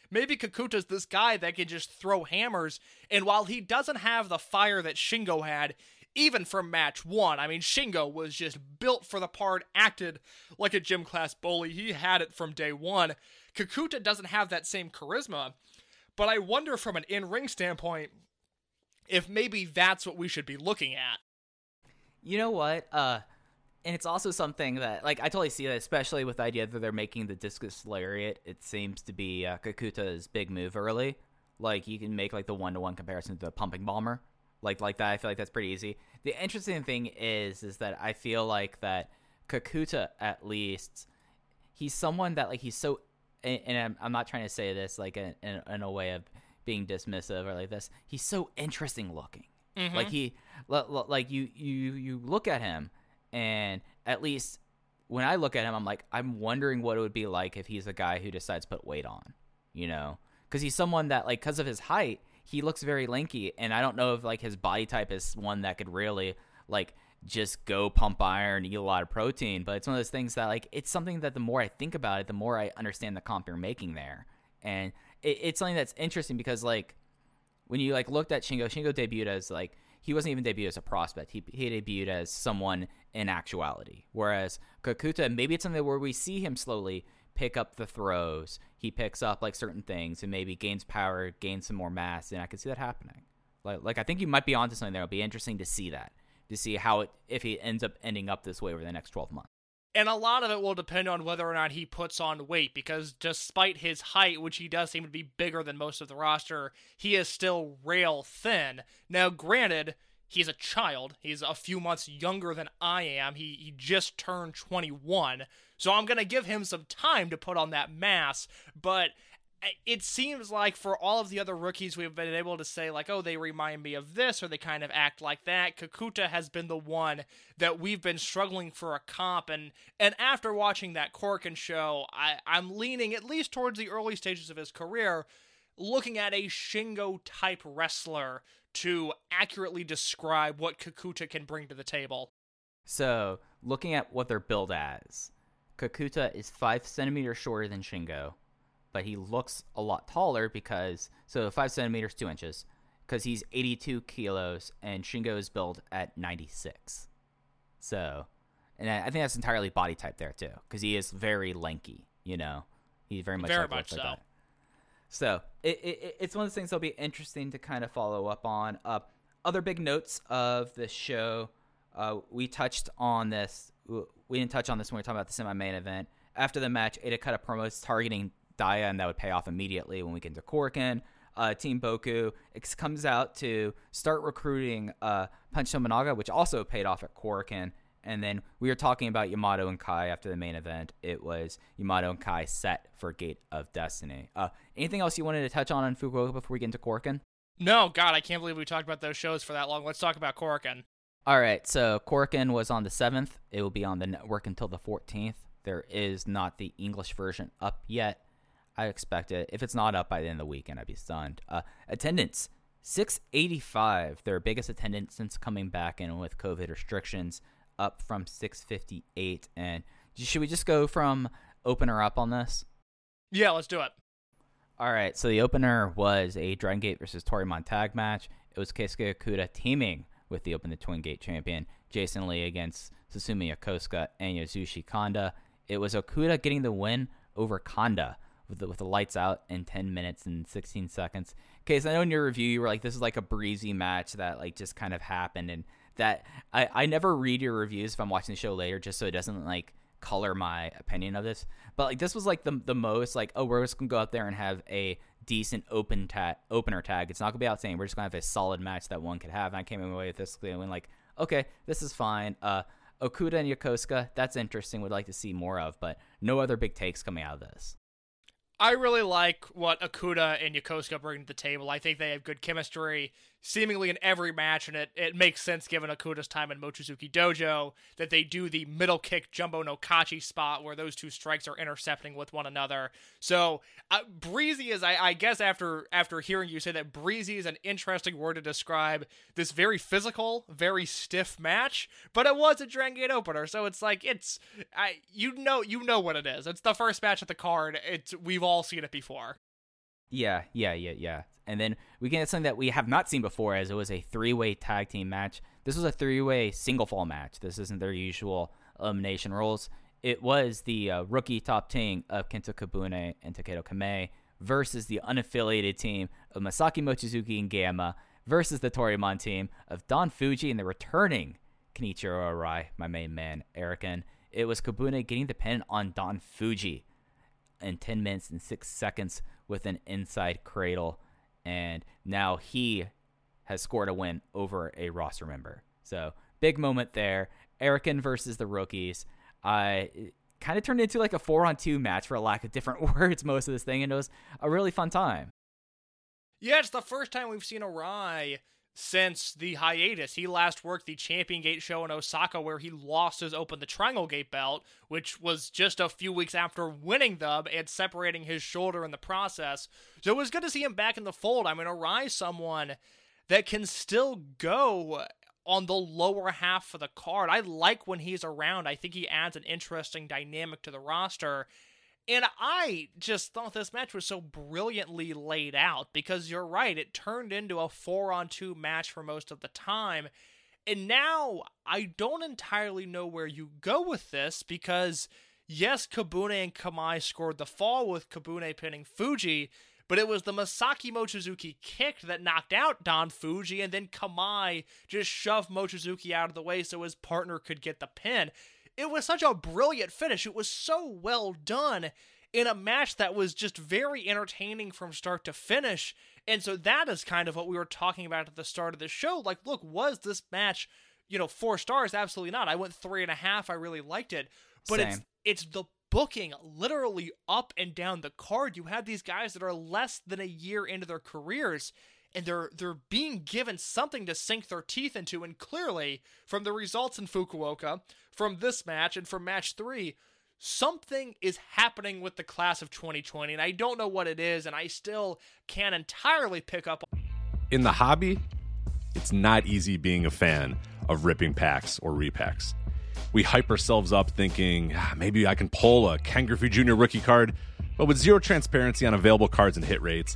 Maybe Kakuta's this guy that can just throw hammers, and while he doesn't have the fire that Shingo had, even from match one, I mean, Shingo was just built for the part, acted like a gym class bully. He had it from day one. Kakuta doesn't have that same charisma, but I wonder from an in ring standpoint if maybe that's what we should be looking at. You know what? Uh, and it's also something that, like, I totally see that, especially with the idea that they're making the discus lariat. It seems to be uh, Kakuta's big move early. Like, you can make like the one to one comparison to the pumping bomber, like like that. I feel like that's pretty easy. The interesting thing is, is that I feel like that Kakuta, at least, he's someone that like he's so, and, and I'm, I'm not trying to say this like in, in, in a way of being dismissive or like this. He's so interesting looking. Mm-hmm. Like he, li- li- like you, you, you look at him, and at least when I look at him, I'm like, I'm wondering what it would be like if he's a guy who decides to put weight on, you know, because he's someone that like because of his height, he looks very lanky, and I don't know if like his body type is one that could really like just go pump iron, eat a lot of protein. But it's one of those things that like it's something that the more I think about it, the more I understand the comp you're making there, and it, it's something that's interesting because like when you like looked at Shingo, Shingo debuted as like he wasn't even debuted as a prospect. He he debuted as someone in actuality. Whereas Kakuta, maybe it's something where we see him slowly pick up the throws. He picks up like certain things and maybe gains power, gains some more mass, and I can see that happening. Like like I think you might be onto something there. It'll be interesting to see that. To see how it if he ends up ending up this way over the next twelve months. And a lot of it will depend on whether or not he puts on weight, because despite his height, which he does seem to be bigger than most of the roster, he is still rail thin. Now, granted, he's a child. He's a few months younger than I am. He, he just turned 21. So I'm going to give him some time to put on that mass. But it seems like for all of the other rookies we've been able to say like oh they remind me of this or they kind of act like that. Kakuta has been the one that we've been struggling for a comp and and after watching that Korakuen show I, i'm leaning at least towards the early stages of his career looking at a shingo type wrestler to accurately describe what kakuta can bring to the table. So looking at what they're billed as, Kakuta is five centimeters shorter than Shingo, but he looks a lot taller because so five centimeters two inches because he's 82 kilos and Shingo is built at 96. So, and I I think that's entirely body type there too because he is very lanky. You know, he very much Very like much looks like so. that. So it, it, it's one of those things that'll be interesting to kind of follow up on. Uh, other big notes of the show. Uh, we touched on this. We didn't touch on this when we were talking about the semi-main event. After the match, Eita cut a promos targeting Dia, and that would pay off immediately when we get into Korakuen. Uh, Team Boku comes out to start recruiting uh, Punch Tominaga, which also paid off at Korakuen. And then we were talking about Yamato and Kai after the main event. It was Yamato and Kai set for Gate of Destiny. Uh, anything else you wanted to touch on on Fukuoka before we get into Korakuen? no god i can't believe we talked about those shows for that long let's talk about Korakuen. All right, so Korakuen was on the 7th. It will be on the network until the 14th. There is not the English version up yet. I expect it. If it's not up by the end of the weekend, I'd be stunned. Uh, attendance 685, their biggest attendance since coming back in with COVID restrictions, up from 658. And should we just go from opener up on this? yeah let's do it All right, so the opener was a Dragon Gate versus Toryumon tag match. It was Keisuke Okuda teaming with the Open the Twin Gate champion Jason Lee against Susumu Yokosuka and Yasushi Kanda. It was Okuda getting the win over Kanda with the, with the lights out in 10 minutes and 16 seconds. Case, I know in your review you were like, this is like a breezy match that like just kind of happened, and that I I never read your reviews if I'm watching the show later, just so it doesn't like color my opinion of this. But like this was like the the most like oh we're just gonna go out there and have a decent open tag opener tag. It's not gonna be outstanding. We're just gonna have a solid match that one could have. And I came away with this feeling like okay this is fine. Uh, Okuda and Yokosuka that's interesting. Would like to see more of, but no other big takes coming out of this. I really like what Okuda and Yokosuka bring to the table. I think they have good chemistry, seemingly in every match, and it, it makes sense given Okuda's time in Mochizuki Dojo that they do the middle kick jumbo no kachi spot where those two strikes are intercepting with one another. So uh, breezy is, I, I guess, after after hearing you say that breezy is an interesting word to describe this very physical, very stiff match, but it was a Dragon Gate opener, so it's like it's I you know you know what it is. It's the first match at the card. It's we've all seen it before. Yeah, yeah, yeah, yeah. And then we get something that we have not seen before, as it was a three-way tag team match. This was a three-way single fall match. This isn't their usual elimination rules. It was the uh, rookie top team of Kento Kobune and Takedo Kame versus the unaffiliated team of Masaaki Mochizuki and Gamma versus the Toryumon team of Don Fuji and the returning Kenichiro Arai, my main man, Erican. It was Kobune getting the pin on Don Fuji in 10 minutes and 6 seconds with an inside cradle. And now he has scored a win over a roster member. So, big moment there. Erican versus the rookies. I kind of turned into like a four on two match for a lack of different words most of this thing. And it was a really fun time. Yeah, it's the first time we've seen Arai since the hiatus. He last worked the Champion Gate show in Osaka where he lost his Open the Triangle Gate belt, which was just a few weeks after winning them and separating his shoulder in the process. So it was good to see him back in the fold. I mean, Arai someone that can still go on the lower half of the card. I like when he's around. I think he adds an interesting dynamic to the roster. And I just thought this match was so brilliantly laid out because you're right, it turned into a four on two match for most of the time. And now I don't entirely know where you go with this because, yes, Kobune and Kamai scored the fall with Kobune pinning Fuji, but it was the Masaaki Mochizuki kick that knocked out Don Fuji, and then Kamai just shoved Mochizuki out of the way so his partner could get the pin. It was such a brilliant finish. It was so well done in a match that was just very entertaining from start to finish. And so that is kind of what we were talking about at the start of the show. Like, look, was this match, you know, four stars? Absolutely not. I went three and a half. I really liked it. But it's Same. it's the booking literally up and down the card. You have these guys that are less than a year into their careers and they're they're being given something to sink their teeth into and clearly from the results in Fukuoka, from this match and from match 3, something is happening with the class of 2020 and I don't know what it is and I still can't entirely pick up in the hobby, it's not easy being a fan of ripping packs or repacks. We hype ourselves up thinking "Ah, maybe I can pull a Ken Griffey Jr. rookie card, but with zero transparency on available cards and hit rates,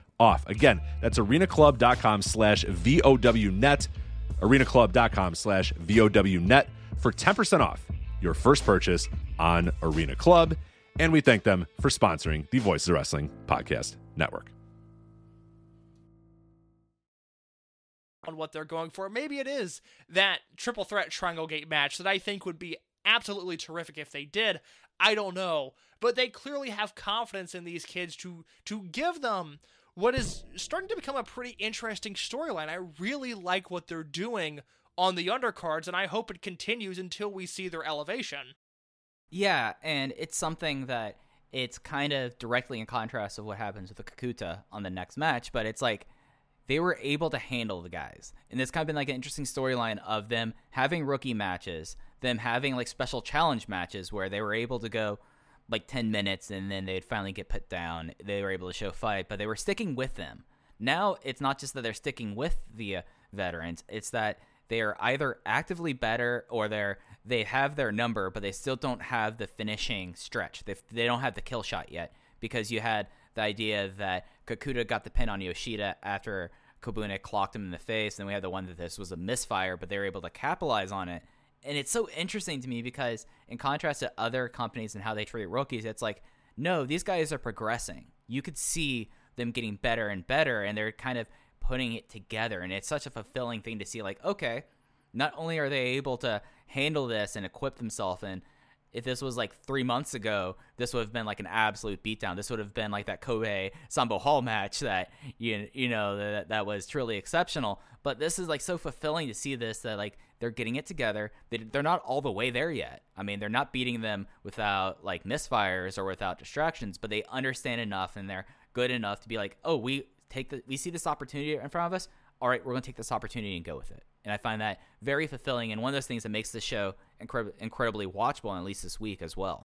off. Again, that's arenaclub.com slash VOWnet. arenaclub.com slash VOWnet for 10% off your first purchase on Arena Club. And we thank them for sponsoring the Voices of Wrestling Podcast Network. on what they're going for. Maybe it is that triple threat triangle gate match that I think would be absolutely terrific if they did. I don't know, but they clearly have confidence in these kids to to give them what is starting to become a pretty interesting storyline. I really like what they're doing on the undercards and I hope it continues until we see their elevation. Yeah, and it's something that it's kind of directly in contrast of what happens with the Kakuta on the next match, but it's like they were able to handle the guys. And it's kind of been like an interesting storyline of them having rookie matches, them having like special challenge matches where they were able to go like 10 minutes and then they'd finally get put down. They were able to show fight, but they were sticking with them. Now it's not just that they're sticking with the uh, veterans, it's that they are either actively better or they're they have their number, but they still don't have the finishing stretch. They they don't have the kill shot yet because you had the idea that Kakuta got the pin on Yoshida after Kobune clocked him in the face, and we had the one that this was a misfire, but they were able to capitalize on it. And it's so interesting to me because, in contrast to other companies and how they treat rookies, it's like, no, these guys are progressing. You could see them getting better and better, and they're kind of putting it together. And it's such a fulfilling thing to see, like, okay, not only are they able to handle this and equip themselves and if this was like three months ago, this would have been like an absolute beatdown. This would have been like that Kobe Sambo Hall match that you you know that that was truly exceptional. But this is like so fulfilling to see this that like they're getting it together. They, they're not all the way there yet. I mean, they're not beating them without like misfires or without distractions, but they understand enough and they're good enough to be like, oh, we take the we see this opportunity in front of us. All right, we're gonna take this opportunity and go with it and I find that very fulfilling and one of those things that makes the show incre- incredibly watchable, at least this week as well.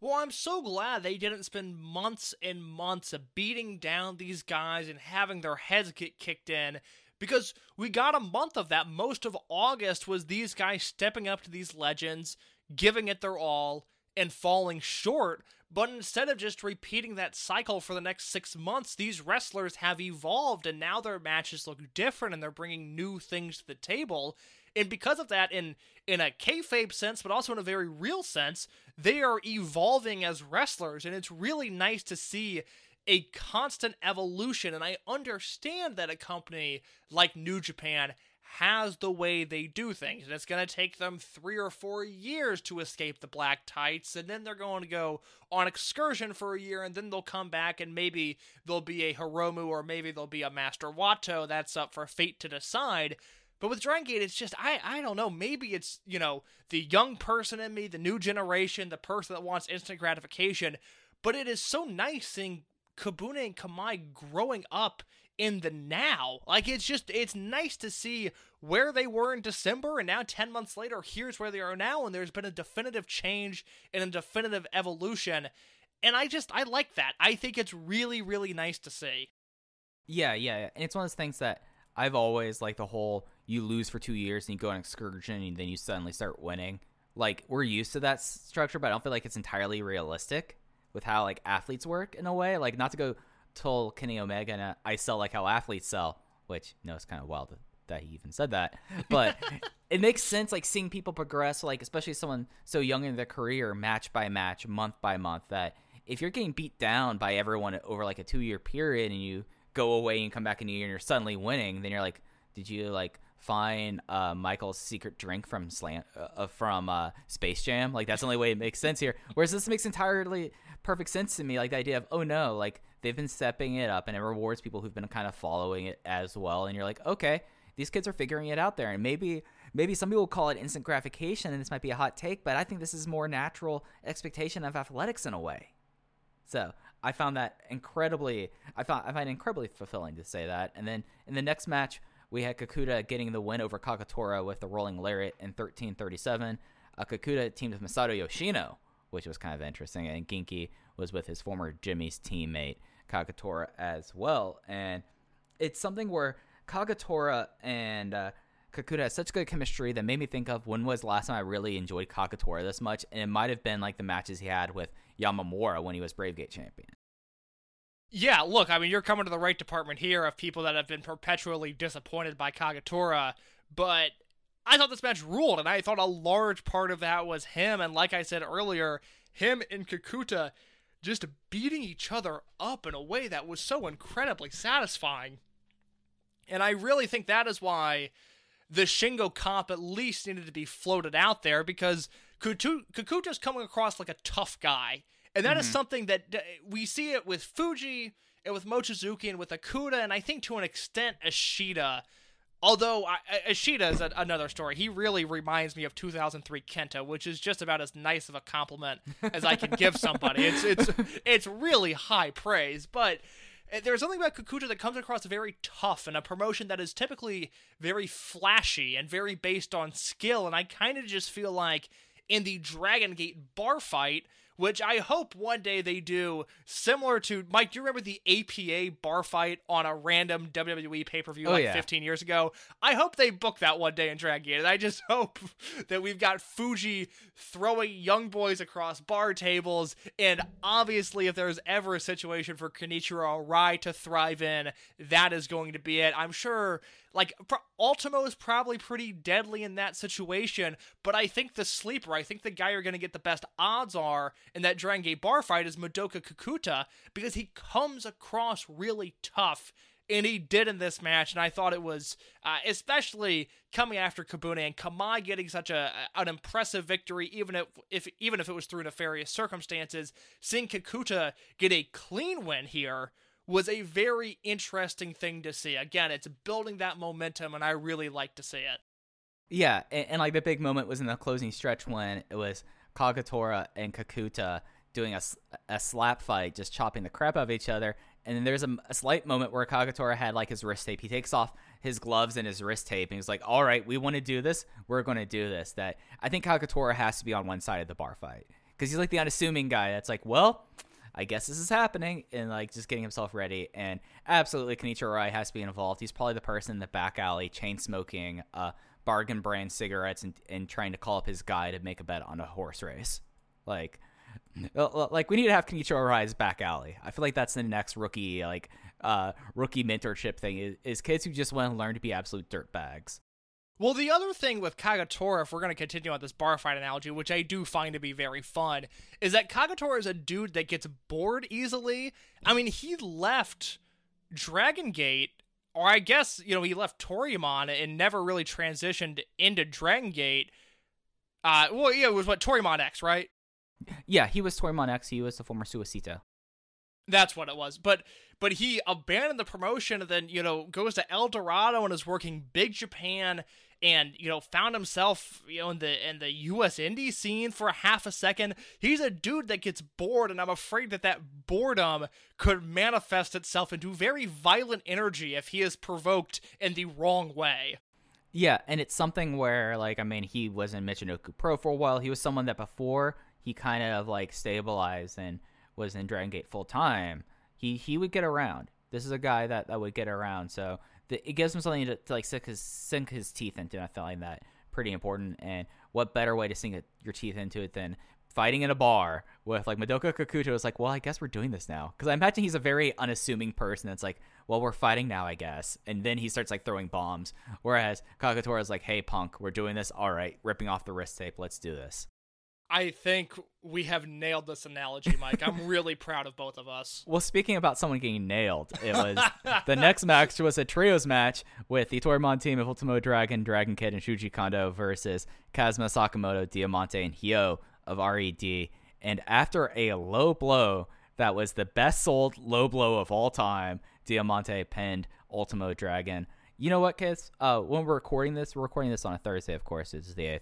Well, I'm so glad they didn't spend months and months of beating down these guys and having their heads get kicked in because we got a month of that. Most of August was these guys stepping up to these legends, giving it their all, and falling short. But instead of just repeating that cycle for the next six months, these wrestlers have evolved and now their matches look different and they're bringing new things to the table. And because of that, in in a kayfabe sense, but also in a very real sense, they are evolving as wrestlers, and it's really nice to see a constant evolution. And I understand that a company like New Japan has the way they do things. And it's going to take them three or four years to escape the black tights. And then they're going to go on excursion for a year. And then they'll come back and maybe there'll be a Hiromu or maybe there'll be a Master Wato. That's up for fate to decide. But with Dragon Gate, it's just, I, I don't know. Maybe it's, you know, the young person in me, the new generation, the person that wants instant gratification. But it is so nice seeing Kobune and Kamai growing up in the now. Like it's just it's nice to see where they were in December and now 10 months later here's where they are now and there's been a definitive change and a definitive evolution. And I just I like that. I think it's really really nice to see. Yeah, yeah, yeah. And it's one of those things that I've always like the whole you lose for 2 years and you go on excursion and then you suddenly start winning. Like we're used to that structure, but I don't feel like it's entirely realistic with how like athletes work in a way. Like not to go told Kenny Omega and I sell like how athletes sell, which you know it's kind of wild that he even said that, but it makes sense like seeing people progress, like especially someone so young in their career, match by match, month by month. That if you're getting beat down by everyone over like a two year period and you go away and come back in a year and you're suddenly winning, then you're like, did you like find uh, Michael's secret drink from Slant uh, uh, from uh, Space Jam? Like that's the only way it makes sense here. Whereas this makes entirely perfect sense to me. Like the idea of oh no, like they've been stepping it up and it rewards people who've been kind of following it as well. And you're like, okay, these kids are figuring it out there. And maybe maybe some people call it instant gratification and this might be a hot take, but I think this is more natural expectation of athletics in a way. So I found that incredibly I found I find incredibly fulfilling to say that. And then in the next match we had Kakuta getting the win over Kagetora with the rolling lariat in 1337. Uh, Kakuta teamed with Masato Yoshino, which was kind of interesting, and Genki was with his former Jimmyz teammate Kagetora as well. And it's something where Kagetora and uh, Kakuta has such good chemistry that made me think of when was the last time I really enjoyed Kagetora this much, and it might have been like the matches he had with Yamamura when he was Bravegate champion. Yeah, look, I mean, you're coming to the right department here of people that have been perpetually disappointed by Kagetora, but I thought this match ruled, and I thought a large part of that was him, and like I said earlier, him and Kakuta just beating each other up in a way that was so incredibly satisfying. And I really think that is why the Shingo comp at least needed to be floated out there because Kakuta's coming across like a tough guy. And that mm-hmm. is something that we see it with Fuji and with Mochizuki and with Okuda, and I think to an extent Ishida Although I, Ishida is a, another story. He really reminds me of 2003 Kenta, which is just about as nice of a compliment as I can give somebody. It's it's it's really high praise, but eh, there's something about Kakuta that comes across very tough in a promotion that is typically very flashy and very based on skill. And I kind of just feel like in the Dragon Gate bar fight, which I hope one day they do similar to Mike. Do you remember the APA bar fight on a random WWE pay per view Oh, like yeah. 15 years ago? I hope they book that one day in Dragon Gate. And I just hope that we've got Fuji throwing young boys across bar tables. And obviously, if there's ever a situation for Kenichiro Arai to thrive in, that is going to be it. I'm sure like pro- Ultimo is probably pretty deadly in that situation, but I think the sleeper, I think the guy you're going to get the best odds are in that Dragon Gate bar fight is Madoka Kakuta because he comes across really tough. And he did in this match, and I thought it was, uh, especially coming after Kobune and Kamai getting such a an impressive victory, even if, if even if it was through nefarious circumstances. Seeing Kakuta get a clean win here was a very interesting thing to see. Again, it's building that momentum, and I really like to see it. Yeah, and, and like the big moment was in the closing stretch when it was Kagetora and Kakuta doing a, a slap fight, just chopping the crap out of each other. And then there's a, a slight moment where Kagetora had like his wrist tape. He takes off his gloves and his wrist tape, and he's like, "All right, we want to do this. We're going to do this." That I think Kagetora has to be on one side of the bar fight because he's like the unassuming guy. That's like, well. I guess this is happening, and like just getting himself ready. And absolutely, Kenichiro Arai has to be involved. He's probably the person in the back alley, chain smoking, uh, bargain brand cigarettes, and, and trying to call up his guy to make a bet on a horse race. Like, like we need to have Kenichiro Arai's back alley. I feel like that's the next rookie, like, uh, rookie mentorship thing is, is kids who just want to learn to be absolute dirt bags. Well, the other thing with Kagetora, if we're going to continue on this bar fight analogy, which I do find to be very fun, is that Kagetora is a dude that gets bored easily. I mean, he left Dragon Gate, or I guess, you know, he left Toryumon and never really transitioned into Dragon Gate. Uh, well, yeah, it was what, Toryumon X, right? Yeah, he was Toryumon X. He was the former Suicita. That's what it was. But but he abandoned the promotion and then, you know, goes to El Dorado and is working Big Japan and, you know, found himself, you know, in the in the US indie scene for half a second. He's a dude that gets bored and I'm afraid that that boredom could manifest itself into very violent energy if he is provoked in the wrong way. Yeah, and it's something where, like, I mean, he was in Michinoku Pro for a while. He was someone that before he kind of like stabilized and was in Dragon Gate full time. He he would get around. This is a guy that, that would get around. So the, it gives him something to, to like sink his sink his teeth into. I find that pretty important. And what better way to sink it, your teeth into it than fighting in a bar with like Madoka Kakuta is like, well, I guess we're doing this now. Because I imagine he's a very unassuming person that's like, well, we're fighting now, I guess. And then he starts like throwing bombs. Whereas Kagetora is like, hey, punk, we're doing this. All right, ripping off the wrist tape. Let's do this. I think we have nailed this analogy, Mike. I'm really proud of both of us. Well, speaking about someone getting nailed, it was the next match was a trios match with the Toryumon team of Ultimo Dragon, Dragon Kid, and Shuji Kondo versus Kazuma Sakamoto, Diamante, and Hyo of RED. And after a low blow that was the best sold low blow of all time, Diamante pinned Ultimo Dragon. You know what, kids? Uh, when we're recording this, we're recording this on a Thursday, of course. It's the 8th.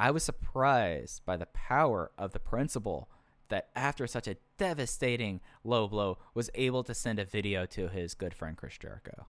I was surprised by the power of the principal that after such a devastating low blow was able to send a video to his good friend Chris Jericho.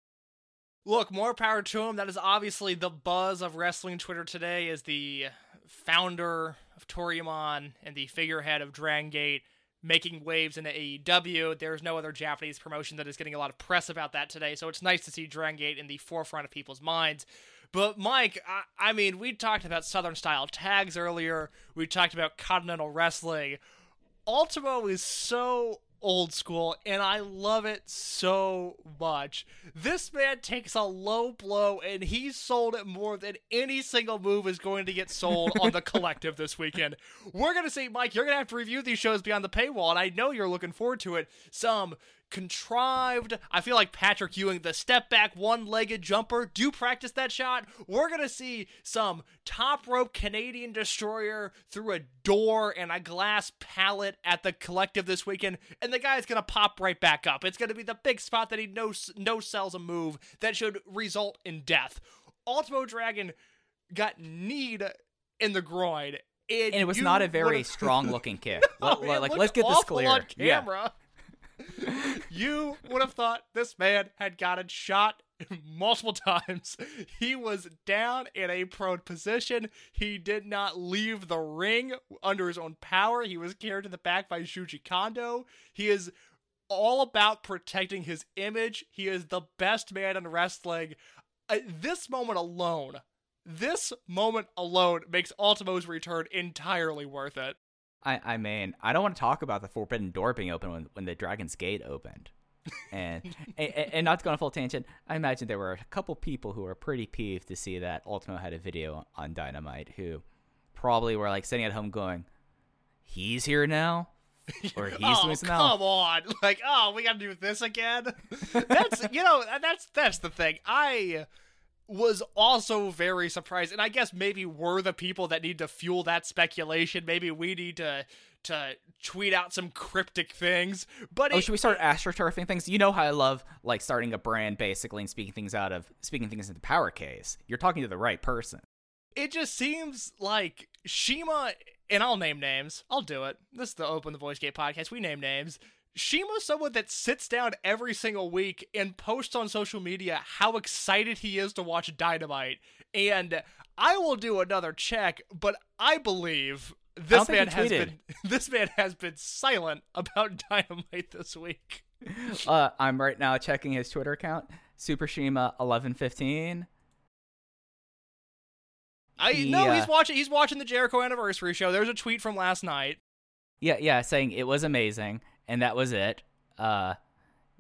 Look, more power to him. That is obviously the buzz of wrestling Twitter today is the founder of Toryumon and the figurehead of Dragon Gate making waves in the AEW. There's no other Japanese promotion that is getting a lot of press about that today, so it's nice to see Dragon Gate in the forefront of people's minds. But Mike, I, I mean, we talked about Southern style tags earlier. We talked about continental wrestling. Ultimo is so old school and I love it so much. This man takes a low blow and he sold it more than any single move is going to get sold on the collective this weekend. We're going to see, Mike, you're going to have to review these shows beyond the paywall, and I know you're looking forward to it. Some contrived. I feel like Patrick Ewing, the step back one legged jumper. Do practice that shot. We're going to see some top rope Canadian destroyer through a door and a glass pallet at the collective this weekend. And the guy's going to pop right back up. It's going to be the big spot that he no, no sells a move that should result in death. Ultimo Dragon got kneed in the groin. And it was not a very strong looking kick. Oh, like, let's get this clear. on Yeah. You would have thought this man had gotten shot multiple times. He was down in a prone position. He did not leave the ring under his own power. He was carried to the back by Shuji Kondo. He is all about protecting his image. He is the best man in wrestling. Uh, this moment alone, this moment alone makes Ultimo's return entirely worth it. I, I mean, I don't want to talk about the Forbidden Door being open when, when the Dragon's Gate opened. and, and and not to go on a full tangent, I imagine there were a couple people who were pretty peeved to see that Ultimo had a video on Dynamite who probably were like sitting at home going, "He's here now," or "He's oh, doing something come else." on! Like, oh, we gotta do this again. That's you know, that's that's the thing. I was also very surprised, and I guess maybe we're the people that need to fuel that speculation. Maybe we need to to tweet out some cryptic things. But Oh, it, should we start astroturfing things? You know how I love like starting a brand basically and speaking things out of speaking things into power case. You're talking to the right person. it just seems like Shima, and I'll name names. I'll do it. This is the Open the Voice Gate podcast. We name names. Shima's someone that sits down every single week and posts on social media how excited he is to watch Dynamite. And I will do another check, but I believe this think man has been this man has been silent about Dynamite this week. Uh, I'm right now checking his Twitter account, Super Shima eleven fifteen. I He, no, uh, he's watching he's watching the Jericho anniversary show. There's a tweet from last night. Yeah, yeah, saying it was amazing, and that was it. Uh,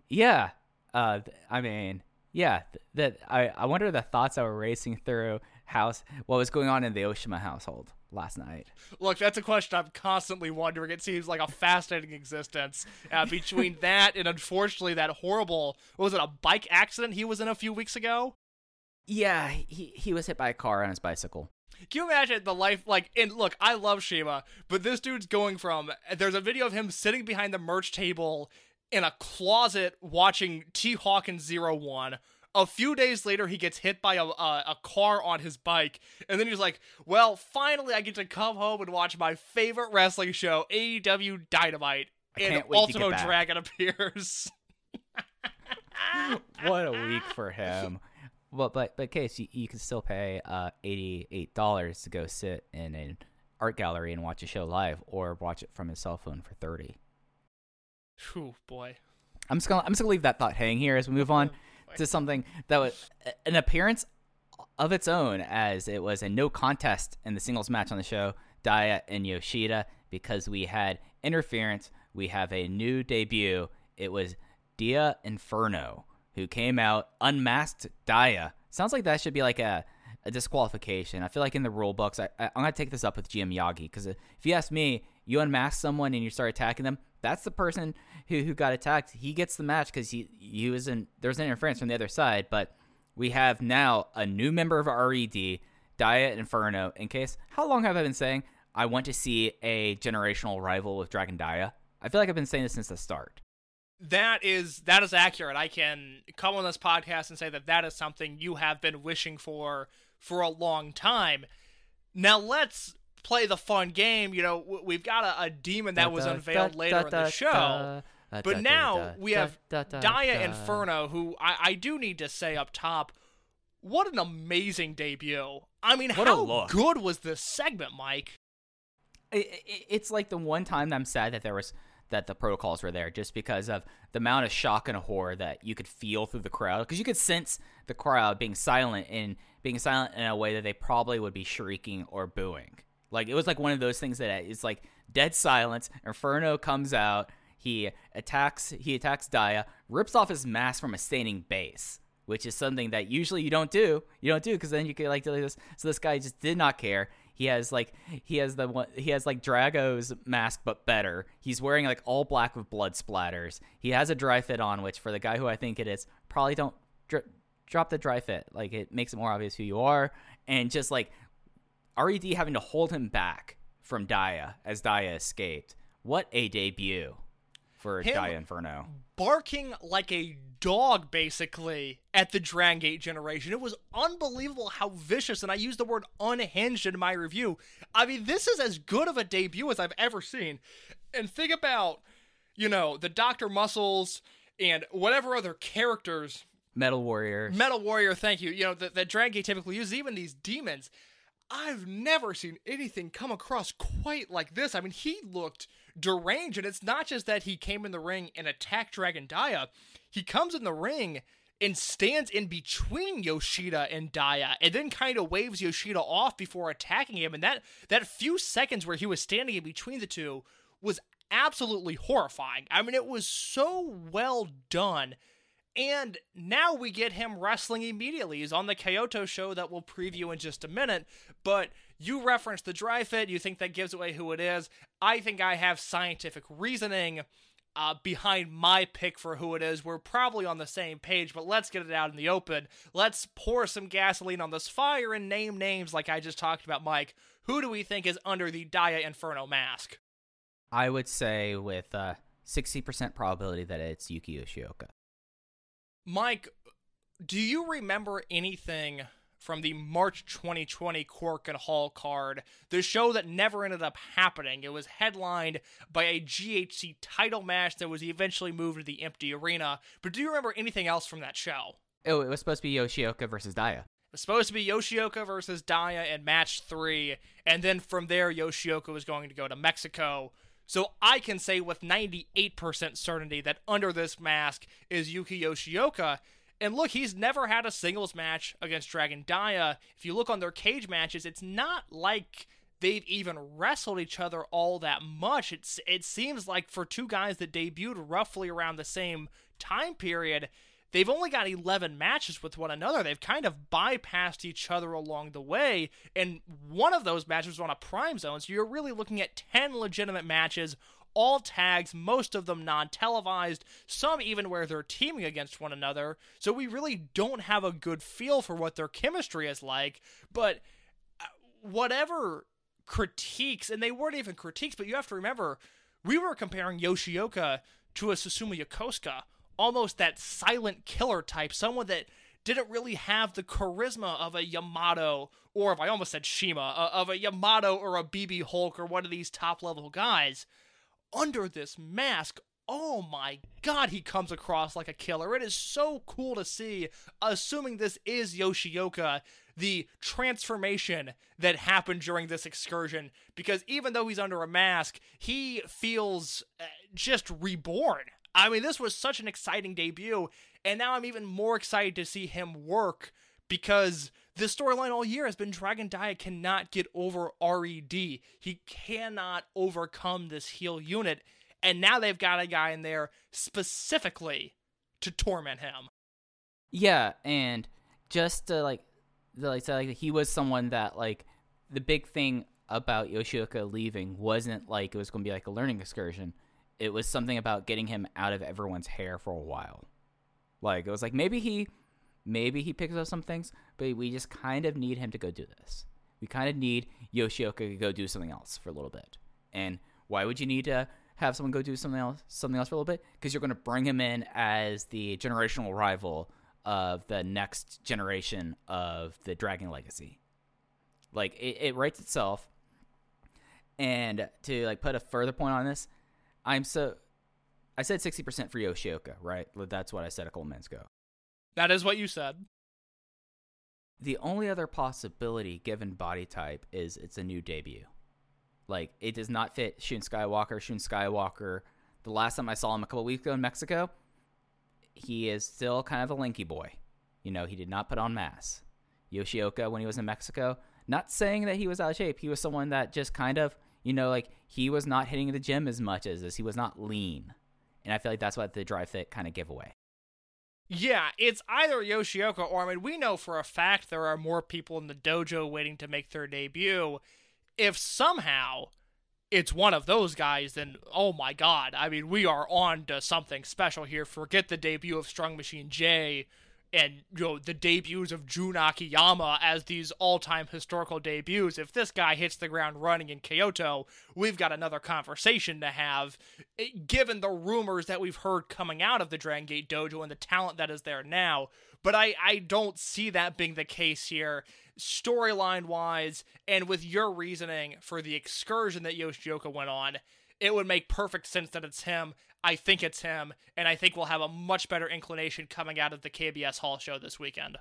yeah. Uh, I mean, yeah. That I I wonder the thoughts that were racing through house what was going on in the Oshima household last night. Look, that's a question I'm constantly wondering. It seems like a fascinating existence uh, between that and unfortunately that horrible, what was it, a bike accident he was in a few weeks ago? Yeah, he he was hit by a car on his bicycle. Can you imagine the life like? And look, I love Shima, but this dude's going from. There's a video of him sitting behind the merch table in a closet watching T Hawkins Zero One. A few days later, he gets hit by a, a a car on his bike, and then he's like, "Well, finally, I get to come home and watch my favorite wrestling show, AEW Dynamite." And can't wait to get Ultimo. Dragon appears. what a week for him. Well, but but case you, you can still pay uh eighty eight dollars to go sit in an art gallery and watch a show live, or watch it from his cell phone for thirty. Whew, boy. I'm just gonna I'm just gonna leave that thought hanging here as we move on to something that was an appearance of its own, as it was a no contest in the singles match on the show, Dia and Yoshida, because we had interference. We have a new debut. It was Dia Inferno who came out unmasked Dia. Sounds like that should be like a a disqualification. I feel like in the rule books, I, I, I'm gonna take this up with GM Yagi because if you ask me, you unmask someone and you start attacking them, that's the person who, who got attacked. He gets the match because he he was in there's an interference from the other side. But we have now a new member of RED, Dia Inferno. In case, how long have I been saying I want to see a generational rival with Dragon Dia? I feel like I've been saying this since the start. That is that is accurate. I can come on this podcast and say that that is something you have been wishing for for a long time. Now let's play the fun game. You know, we've got a, a demon that was Da, da, unveiled da, later da, in the da, show. da, da, But now we have da, da, Dia. Inferno, who I, I do need to say up top, what an amazing debut. I mean, What a how look. good was this segment, Mike? I- I- it's like the one time that I'm sad that there was that the protocols were there just because of the amount of shock and horror that you could feel through the crowd. Because you could sense the crowd being silent and being silent in a way that they probably would be shrieking or booing. Like it was like one of those things that it's like dead silence inferno comes out he attacks he attacks Dia rips off his mask from a standing base which is something that usually you don't do. You don't do because then you could like do this. So this guy just did not care he has like he has the one he has like Drago's mask but better. He's wearing like all black with blood splatters. He has a dry fit on, which for the guy who I think it is, probably don't dr- drop the dry fit. Like it makes it more obvious who you are, and just like Red having to hold him back from Dia as Dia escaped. What a debut for Dia Inferno. barking like a dog basically at the Dragon Gate generation. It was unbelievable how vicious, and I used the word unhinged in my review. I mean, this is as good of a debut as I've ever seen. And think about, you know, the Dr. Muscles and whatever other characters Metal Warrior. Metal Warrior, thank you. You know, that, that Dragon Gate typically uses, even these demons. I've never seen anything come across quite like this. I mean, he looked deranged, and it's not just that he came in the ring and attacked Dragon Dia. He comes in the ring and stands in between Yoshida and Dia, and then kind of waves Yoshida off before attacking him. And that that few seconds where he was standing in between the two was absolutely horrifying. I mean, it was so well done. And now we get him wrestling immediately. He's on the Kyoto show that we'll preview in just a minute. But you reference the dry fit. You think that gives away who it is. I think I have scientific reasoning uh, behind my pick for who it is. We're probably on the same page, but let's get it out in the open. Let's pour some gasoline on this fire and name names like I just talked about, Mike. Who do we think is under the Dia Inferno mask? I would say with uh, 60% probability that it's Yuki Yoshioka. Mike, do you remember anything from the March 2020 Korakuen Hall card, the show that never ended up happening? It was headlined by a GHC title match that was eventually moved to the empty arena. But do you remember anything else from that show? Oh, it was supposed to be Yoshioka versus Dia. It was supposed to be Yoshioka versus Dia in match three, and then from there, Yoshioka was going to go to Mexico. So I can say with 98% certainty that under this mask is Yuki Yoshioka. And look, he's never had a singles match against Dragon Dia. If you look on their cage matches, it's not like they've even wrestled each other all that much. It's it seems like for two guys that debuted roughly around the same time period, they've only got 11 matches with one another. They've kind of bypassed each other along the way, and one of those matches was on a prime zone. So you're really looking at 10 legitimate matches, all tags, most of them non televised, some even where they're teaming against one another. So we really don't have a good feel for what their chemistry is like, but uh, whatever critiques, and they weren't even critiques, but you have to remember, we were comparing Yoshioka to a Susumu Yokosuka, almost that silent killer type, someone that didn't really have the charisma of a Yamato, or if I almost said Shima, uh, of a Yamato or a BB Hulk or one of these top level guys. Under this mask, oh my god, he comes across like a killer. It is so cool to see, assuming this is Yoshioka, the transformation that happened during this excursion. Because even though he's under a mask, he feels uh, just reborn. I mean, this was such an exciting debut, and now I'm even more excited to see him work because the storyline all year has been Dragon Dia cannot get over RED. He cannot overcome this heel unit, and now they've got a guy in there specifically to torment him. Yeah, and just to like, like, say, like he was someone that like the big thing about Yoshioka leaving wasn't like it was going to be like a learning excursion. It was something about getting him out of everyone's hair for a while. Like it was like maybe he, maybe he picks up some things, but we just kind of need him to go do this. We kind of need Yoshioka to go do something else for a little bit. And why would you need to have someone go do something else, something else for a little bit? Because you're going to bring him in as the generational rival of the next generation of the Dragon Legacy. Like it, it writes itself. And to like put a further point on this, I'm so I said 60% for Yoshioka, right? That's what I said a couple minutes ago. That is what you said. The only other possibility given body type is it's a new debut. Like it does not fit Shun Skywalker. Shun Skywalker, the last time I saw him a couple weeks ago in Mexico, he is still kind of a lanky boy. You know, he did not put on mass. Yoshioka, when he was in Mexico, not saying that he was out of shape. He was someone that just kind of, you know, like he was not hitting the gym as much as this. He was not lean. And I feel like that's what the dry fit kind of give away. Yeah, it's either Yoshioka or I mean, we know for a fact there are more people in the dojo waiting to make their debut. If somehow it's one of those guys, then oh my god, I mean, we are on to something special here. Forget the debut of Strong Machine J and you know the debuts of Jun Akiyama as these all-time historical debuts. If this guy hits the ground running in Kyoto, we've got another conversation to have. eh, Given the rumors that we've heard coming out of the Dragon Gate Dojo and the talent that is there now, but I I don't see that being the case here. Storyline wise, and with your reasoning for the excursion that Yoshioka went on, it would make perfect sense that it's him. I think it's him, and I think we'll have a much better inclination coming out of the KBS Hall show this weekend.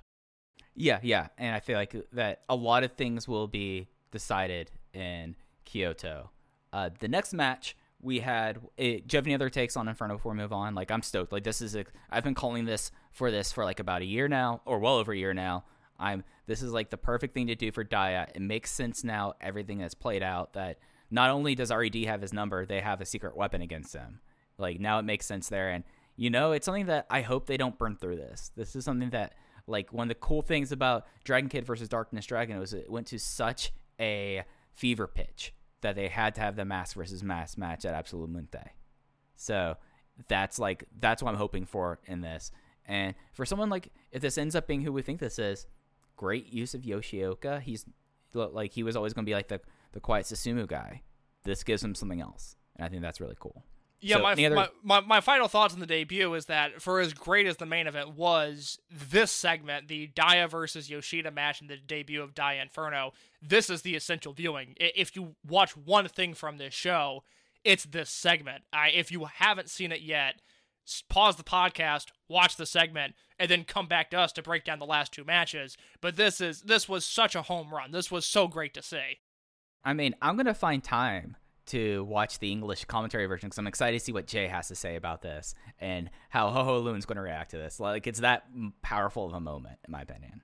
Yeah, yeah, and I feel like that a lot of things will be decided in Kyoto. Uh, the next match we had. It, do you have any other takes on Inferno before we move on? Like I'm stoked. Like this is a. I've been calling this for this for like about a year now, or well over a year now. I'm. This is like the perfect thing to do for Dia. It makes sense now. Everything that's played out. That not only does Red have his number, they have a secret weapon against him. Like now it makes sense there, and you know it's something that I hope they don't burn through this. This is something that like one of the cool things about Dragon Kid versus Darkness Dragon was it went to such a fever pitch that they had to have the mask versus mask match at Absolute Munte. So that's like that's what I'm hoping for in this. And for someone like if this ends up being who we think this is, great use of Yoshioka. He's like he was always going to be like the the quiet Susumu guy. This gives him something else, and I think that's really cool. Yeah, So, my, other- my, my my final thoughts on the debut is that for as great as the main event was, this segment, the Dia versus Yoshida match and the debut of Dia Inferno, this is the essential viewing. If you watch one thing from this show, it's this segment. I, if you haven't seen it yet, pause the podcast, watch the segment, and then come back to us to break down the last two matches. But this is this was such a home run. This was so great to see. I mean, I'm gonna find time to watch the English commentary version because I'm excited to see what Jay has to say about this and how Ho Ho Lun's gonna react to this. Like, it's that powerful of a moment, in my opinion.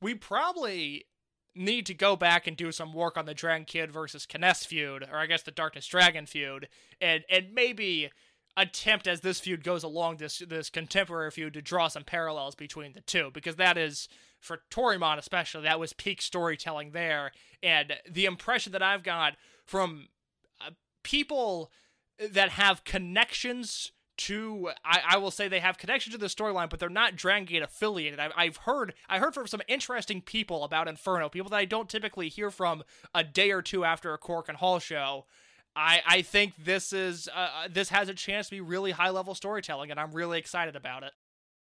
we probably need to go back and do some work on the Dragon Kid versus Kness feud, or I guess the Darkness Dragon feud, and and maybe attempt as this feud goes along this this contemporary feud to draw some parallels between the two because that is for Toryumon especially that was peak storytelling there and the impression that I've got from uh, people that have connections to I, I will say they have connection to the storyline, but they're not Dragon Gate affiliated. I've, I've heard I heard from some interesting people about Inferno, people that I don't typically hear from a day or two after a Korakuen Hall show. I, I think this is uh, uh, this has a chance to be really high level storytelling, and I'm really excited about it.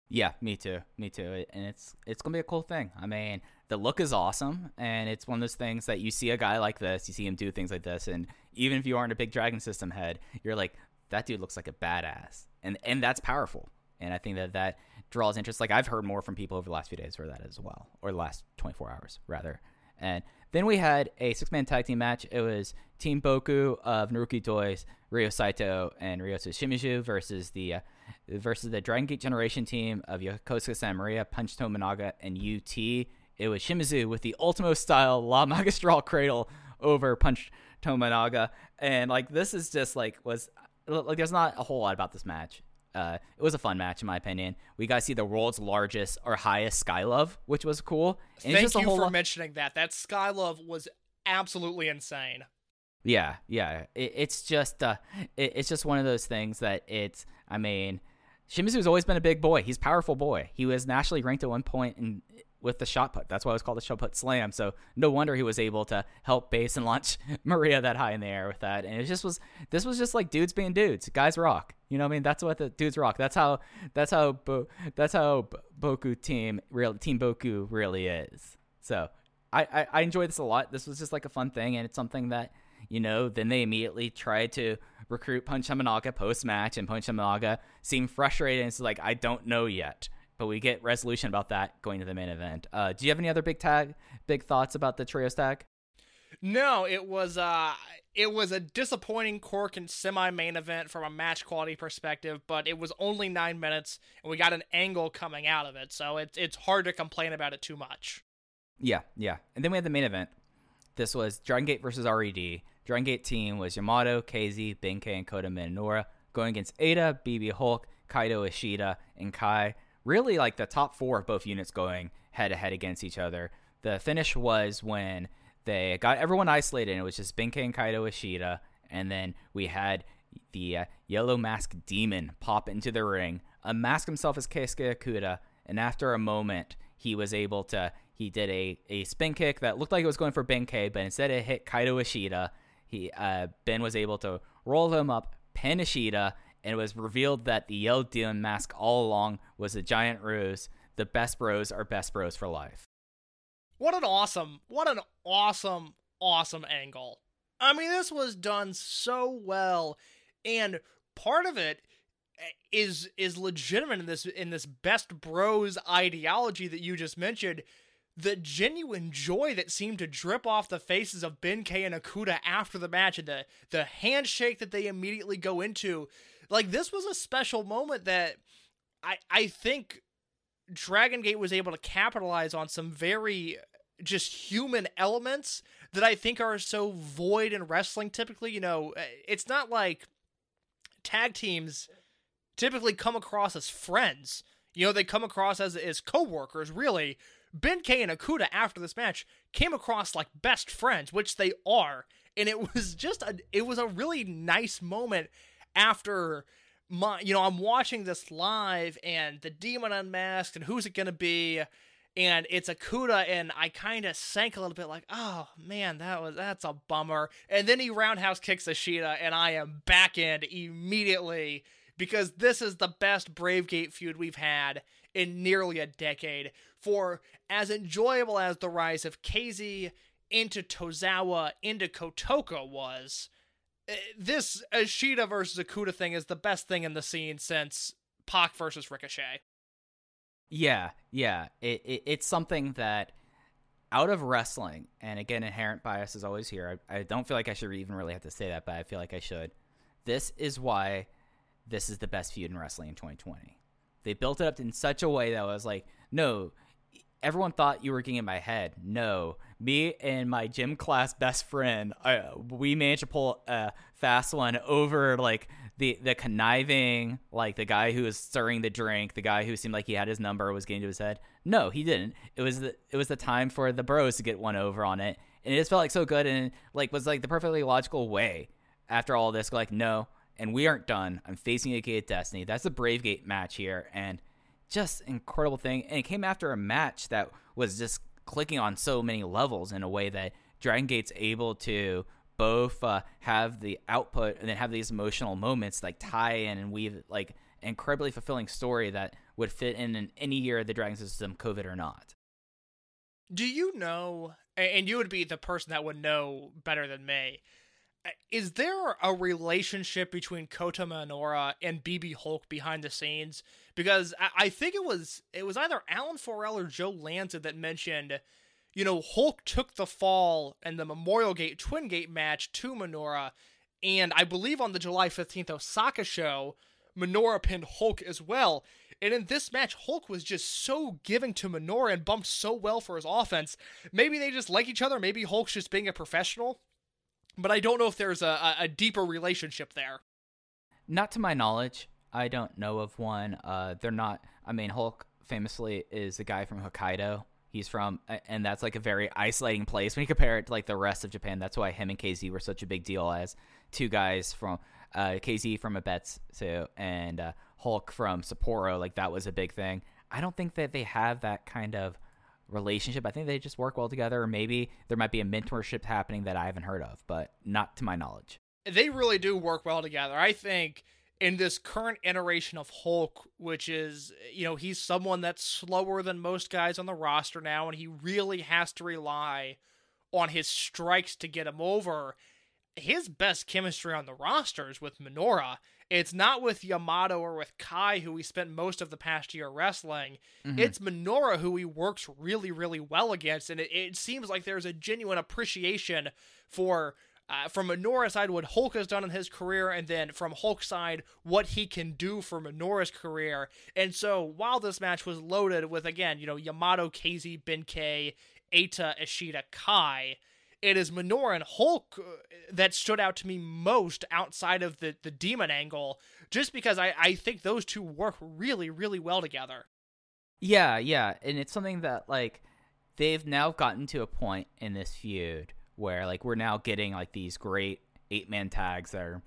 Yeah, me too. Me too. And it's it's gonna be a cool thing. I mean, the look is awesome, and it's one of those things that you see a guy like this, you see him do things like this, and even if you aren't a big Dragon System head, you're like, that dude looks like a badass, and and that's powerful. And I think that that draws interest. Like I've heard more from people over the last few days for that as well, or the last 24 hours rather. And then we had a six-man tag team match. It was Team Boku of Naruki Doi, Ryo Saito, and Ryotsu Shimizu versus the uh, versus the Dragon Gate Generation team of Yosuke Santa Maria, Punch Tominaga, and UT. It was Shimizu with the Ultimo style La Magistral Cradle over Punch Tominaga, and like this is just like was like there's not a whole lot about this match. Uh, it was a fun match in my opinion. We got to see the world's largest or highest Sky Love, which was cool. And Thank just a you for lot- mentioning that. That Skylove was absolutely insane. Yeah, yeah. It, it's just uh, it, it's just one of those things that it's. I mean, Shimizu's always been a big boy. He's a powerful boy. He was nationally ranked at one point in with the shot put. That's why it was called the shot put slam. So no wonder he was able to help base and launch Maria that high in the air with that. And it just was this was just like dudes being dudes. Guys rock. You know what I mean? That's what the dudes rock. That's how that's how Bo, that's how Boku team real team Boku really is. So I, I I enjoyed this a lot. This was just like a fun thing, and it's something that you know. Then they immediately tried to recruit Punch Tominaga post match, and Punch Tominaga seemed frustrated. And it's like I don't know yet, but we get resolution about that going to the main event. Uh, do you have any other big tag, big thoughts about the trio tag? No, it was uh it was a disappointing Korakuen semi main event from a match quality perspective, but it was only nine minutes and we got an angle coming out of it, so it's it's hard to complain about it too much. Yeah, yeah. And then we had the main event. This was Dragon Gate versus RED. Dragon Gate team was Yamato, KZ, Benkei, and Kota Minoura going against Eita, BB Hulk, Kaito Ishida, and Kai. Really like the top four of both units going head to head against each other. The finish was when they got everyone isolated, and it was just Benkei and Kaito Ishida. And then we had the uh, yellow mask demon pop into the ring, unmask himself as Keisuke Okuda, and after a moment, he was able to. He did a, a spin kick that looked like it was going for Benkei, but instead it hit Kaito Ishida. He uh, Ben was able to roll him up, pin Ishida, and it was revealed that the yellow demon mask all along was a giant ruse. The best bros are best bros for life. What an awesome, what an awesome, awesome angle. I mean, this was done so well, and part of it eh, is is legitimate in this in this best bros ideology that you just mentioned. The genuine joy that seemed to drip off the faces of Benkei and Okuda after the match, and the the handshake that they immediately go into, like this was a special moment that I I think Dragon Gate was able to capitalize on some very just human elements that I think are so void in wrestling typically. You know, uh, it's not like tag teams typically come across as friends. You know, they come across as as co-workers, really. Benkei and Okuda after this match came across like best friends, which they are. And it was just a it was a really nice moment after my you know, I'm watching this live and the demon unmasked and who's it gonna be? And it's Okuda and I kinda sank a little bit like, oh man, that was that's a bummer. And then he roundhouse kicks Ishida and I am back in immediately because this is the best Brave Gate feud we've had in nearly a decade. For as enjoyable as the rise of KZ into Tozawa into Kotoka was, Uh, this Ishida versus Okuda thing is the best thing in the scene since Pac versus Ricochet. Yeah, yeah. It, it it's something that out of wrestling, and again, inherent bias is always here. I, I don't feel like I should even really have to say that, but I feel like I should. This is why this is the best feud in wrestling in 2020. They built it up in such a way that I was like, no, everyone thought you were getting in my head. No, me and my gym class best friend, uh, we managed to pull a fast one over like the the conniving, like the guy who was stirring the drink, the guy who seemed like he had his number was getting to his head. No, he didn't. It was the it was the time for the bros to get one over on it, and it just felt like so good and like was like the perfectly logical way. After all this, like no, and we aren't done. I'm facing a Gate Destiny. That's a Brave Gate match here, and just incredible thing. And it came after a match that was just clicking on so many levels in a way that Dragon Gate's able to both uh, have the output and then have these emotional moments like tie in and weave like incredibly fulfilling story that would fit in, in any year of the Dragon System, COVID or not. Do you know, and you would be the person that would know better than me, Uh, is there a relationship between Kota Minoura and BB Hulk behind the scenes? Because I, I think it was it was either Alan Forel or Joe Lanza that mentioned, you know, Hulk took the fall in the Memorial Gate Twin Gate match to Minoura, and I believe on the July 15th Osaka show, Minoura pinned Hulk as well. And in this match, Hulk was just so giving to Minoura and bumped so well for his offense. Maybe they just like each other. Maybe Hulk's just being a professional. But I don't know if there's a, a, deeper relationship there. Not to my knowledge. I don't know of one. Uh, they're not. I mean, Hulk famously is a guy from Hokkaido. He's from, and that's like a very isolating place when you compare it to like the rest of Japan. That's why him and KZ were such a big deal as two guys from uh, KZ from Abetsu and uh, Hulk from Sapporo. Like that was a big thing. I don't think that they have that kind of relationship. I think they just work well together, or maybe there might be a mentorship happening that I haven't heard of, but not to my knowledge. They really do work well together. I think in this current iteration of Hulk, which is, you know, he's someone that's slower than most guys on the roster now, and he really has to rely on his strikes to get him over. His best chemistry on the roster is with Minoura. It's not with Yamato or with Kai, who we spent most of the past year wrestling. It's Minoura who he works really, really well against, and it, it seems like there's a genuine appreciation for uh, from Minoura's side what Hulk has done in his career, and then from Hulk's side what he can do for Minoura's career. And so while this match was loaded with again, you know, Yamato, KZ, Benkei, Eita, Ishida, Kai, it is Minoura and Hulk uh, that stood out to me most outside of the the demon angle, just because I I think those two work really really well together. Yeah, yeah, and it's something that like they've now gotten to a point in this feud where like we're now getting like these great eight man tags that are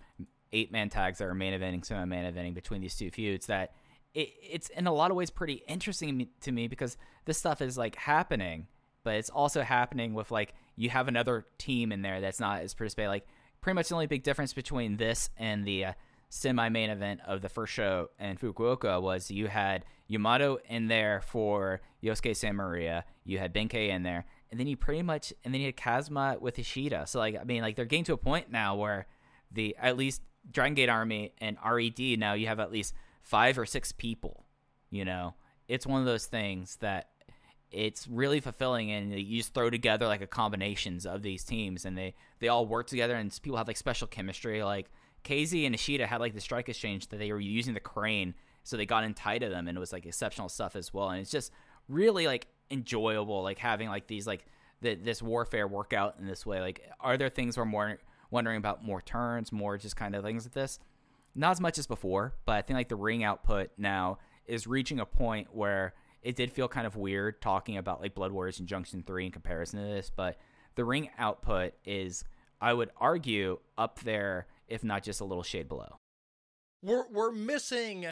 eight man tags that are main eventing, semi main eventing between these two feuds that it, it's in a lot of ways pretty interesting to me because this stuff is like happening, but it's also happening with like you have another team in there that's not as participating. Like pretty much the only big difference between this and the uh, semi main event of the first show in Fukuoka was you had Yamato in there for Yosuke Santa Maria, you had Benkei in there, and then you pretty much and then you had Kazuma with Ishida. So like I mean like they're getting to a point now where the at least Dragon Gate Army and RED now you have at least five or six people. You know, it's one of those things that it's really fulfilling and you just throw together like a combinations of these teams and they they all work together and people have like special chemistry. Like KZ and Ishida had like the strike exchange that they were using the crane so they got in tight to them and it was like exceptional stuff as well. And it's just really like enjoyable like having like these like the, this warfare work out in this way. Like are there things we're more wondering about more turns more just kind of things like this? Not as much as before but I think like the ring output now is reaching a point where it did feel kind of weird talking about like Blood Warriors and Junction 3 in comparison to this, but the ring output is, I would argue, up there, if not just a little shade below. We're we're missing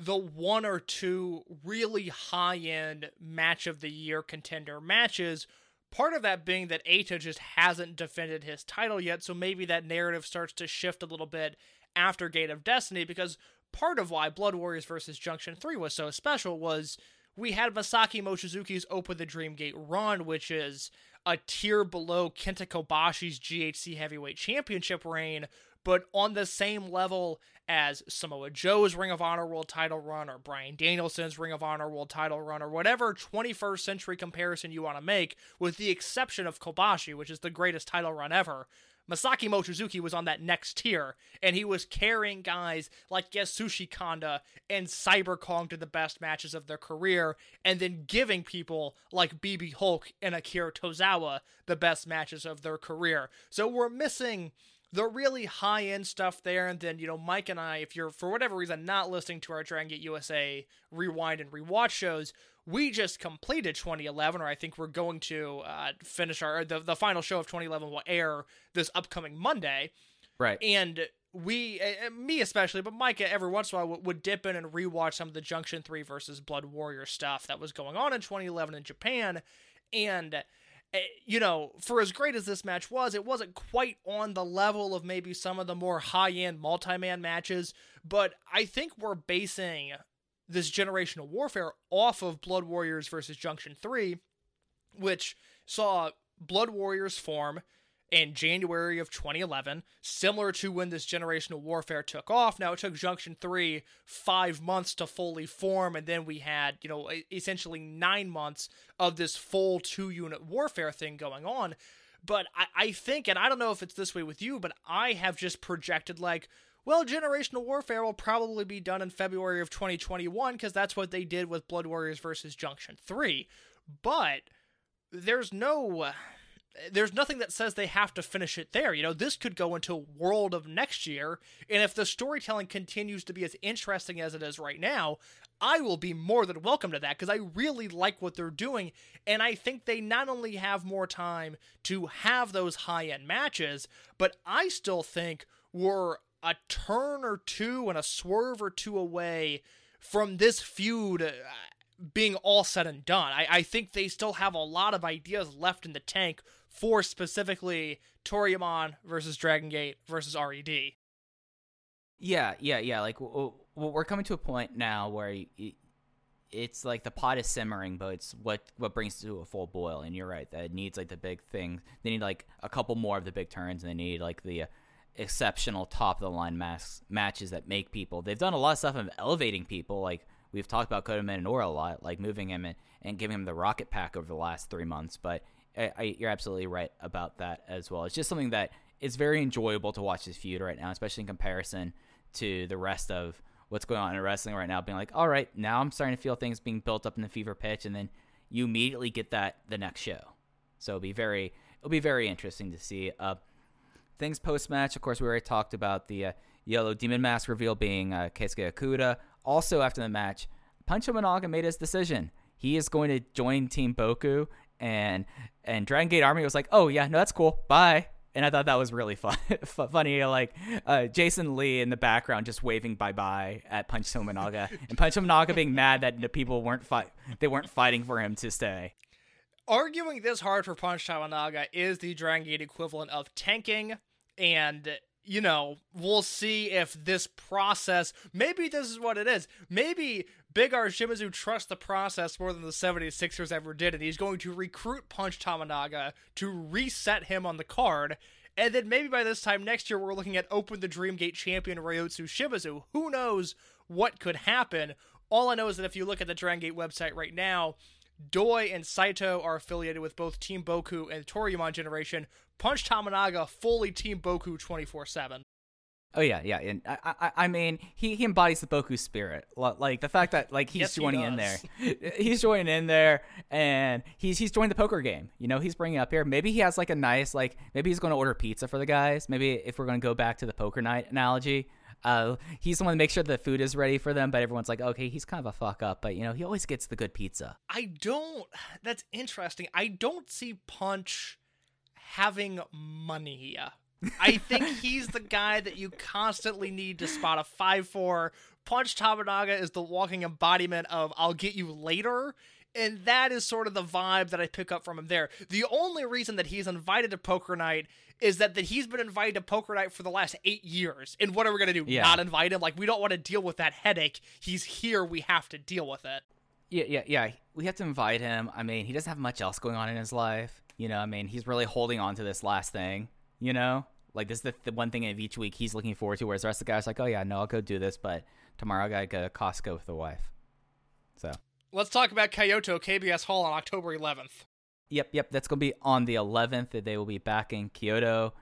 the one or two really high end match of the year contender matches. Part of that being that Eita just hasn't defended his title yet, so maybe that narrative starts to shift a little bit after Gate of Destiny because part of why Blood Warriors versus Junction 3 was so special was we had Masaaki Mochizuki's Open the Dream Gate run, which is a tier below Kenta Kobashi's GHC Heavyweight Championship reign, but on the same level as Samoa Joe's Ring of Honor World title run or Bryan Danielson's Ring of Honor World title run or whatever 21st century comparison you want to make, with the exception of Kobashi, which is the greatest title run ever. Masaaki Mochizuki was on that next tier, and he was carrying guys like Yasushi Kanda and Cyber Kong to the best matches of their career, and then giving people like BB Hulk and Akira Tozawa the best matches of their career. So we're missing the really high end stuff there, and then you know Mike and I, if you're for whatever reason not listening to our Dragon Gate USA rewind and rewatch shows, we just completed 2011, or I think we're going to uh, finish our the the final show of 2011 will air this upcoming Monday, Right. and we, uh, me especially, but Micah every once in a while would, would dip in and rewatch some of the Junction Three versus Blood Warrior stuff that was going on in 2011 in Japan, and uh, you know, for as great as this match was, it wasn't quite on the level of maybe some of the more high end multi man matches. But I think we're basing this generational warfare off of Blood Warriors versus Junction 3, which saw Blood Warriors form in January of 2011, similar to when this generational warfare took off. Now, it took Junction 3 five months to fully form, and then we had, you know, essentially nine months of this full two unit warfare thing going on. But I, I think, and I don't know if it's this way with you, but I have just projected like, well, generational warfare will probably be done in February of 2021 because that's what they did with Blood Warriors versus Junction 3. But there's no there's nothing that says they have to finish it there. You know, this could go into World of next year, and if the storytelling continues to be as interesting as it is right now, I will be more than welcome to that because I really like what they're doing, and I think they not only have more time to have those high end matches, but I still think we're a turn or two and a swerve or two away from this feud uh, being all said and done. I, I think they still have a lot of ideas left in the tank for specifically Toryumon versus Dragon Gate versus RED. Yeah, yeah, yeah. Like we're coming to a point now where it's like the pot is simmering, but it's what what brings to a full boil. And you're right that it needs like the big thing. They need like a couple more of the big turns, and they need like the uh, exceptional top of the line mas- matches that make people. They've done a lot of stuff of elevating people. Like we've talked about Kota Minoura a lot, like moving him and, giving him the rocket pack over the last three months. But I, I, you're absolutely right about that as well. It's just something that it's very enjoyable to watch this feud right now, especially in comparison to the rest of what's going on in wrestling right now. Being like, all right, now I'm starting to feel things being built up in the fever pitch, and then you immediately get that the next show. So it'll be very it'll be very interesting to see. Uh, things post match, of course, we already talked about the uh, yellow demon mask reveal being uh, Keisuke Okuda. Also, after the match, Punch Tominaga made his decision. He is going to join Team Boku, and and Dragon Gate Army was like, "Oh yeah, no, that's cool, bye." And I thought that was really fun, funny. Like uh, Jason Lee in the background just waving bye bye at Punch Tominaga, and Punch Tominaga being mad that the people weren't fight they weren't fighting for him to stay. Arguing this hard for Punch Tominaga is the Dragon Gate equivalent of tanking, and you know, we'll see if this process maybe this is what it is. Maybe Big R Shimizu trusts the process more than the 76ers ever did, and he's going to recruit Punch Tominaga to reset him on the card. And then maybe by this time next year, we're looking at Open the Dreamgate champion Ryotsu Shimizu. Who knows what could happen? All I know is that if you look at the Dragon Gate website right now, Doi and Saito are affiliated with both Team Boku and Toryumon Generation. Punch Tominaga fully Team Boku 24 7. Oh yeah, yeah, and I, I, I mean, he, he embodies the Boku spirit. Like the fact that like he's Yes, he joining in there, he's joining in there, and he's he's joined the poker game. You know, he's bringing up here. Maybe he has like a nice like maybe he's going to order pizza for the guys. Maybe if we're going to go back to the poker night analogy, uh, he's the one to make sure the food is ready for them. But everyone's like, okay, he's kind of a fuck up, but you know, he always gets the good pizza. I don't. That's interesting. I don't see Punch having money. I think he's the guy that you constantly need to spot a 5 4. Punch Tominaga is the walking embodiment of I'll get you later. And that is sort of the vibe that I pick up from him there. The only reason that he's invited to Poker Night is that, that he's been invited to Poker Night for the last eight years. And what are we going to do? Yeah. Not invite him? Like, we don't want to deal with that headache. He's here. We have to deal with it. Yeah, yeah, yeah. We have to invite him. I mean, he doesn't have much else going on in his life. You know, I mean, he's really holding on to this last thing. You know, like this is the, the one thing of each week he's looking forward to. Whereas the rest of the guys like, oh yeah, no, I'll go do this, but tomorrow I gotta go to Costco with the wife. So, Let's talk about Kyoto KBS Hall on October 11th. yep, yep, that's gonna be on the 11th. that They will be back in Kyoto.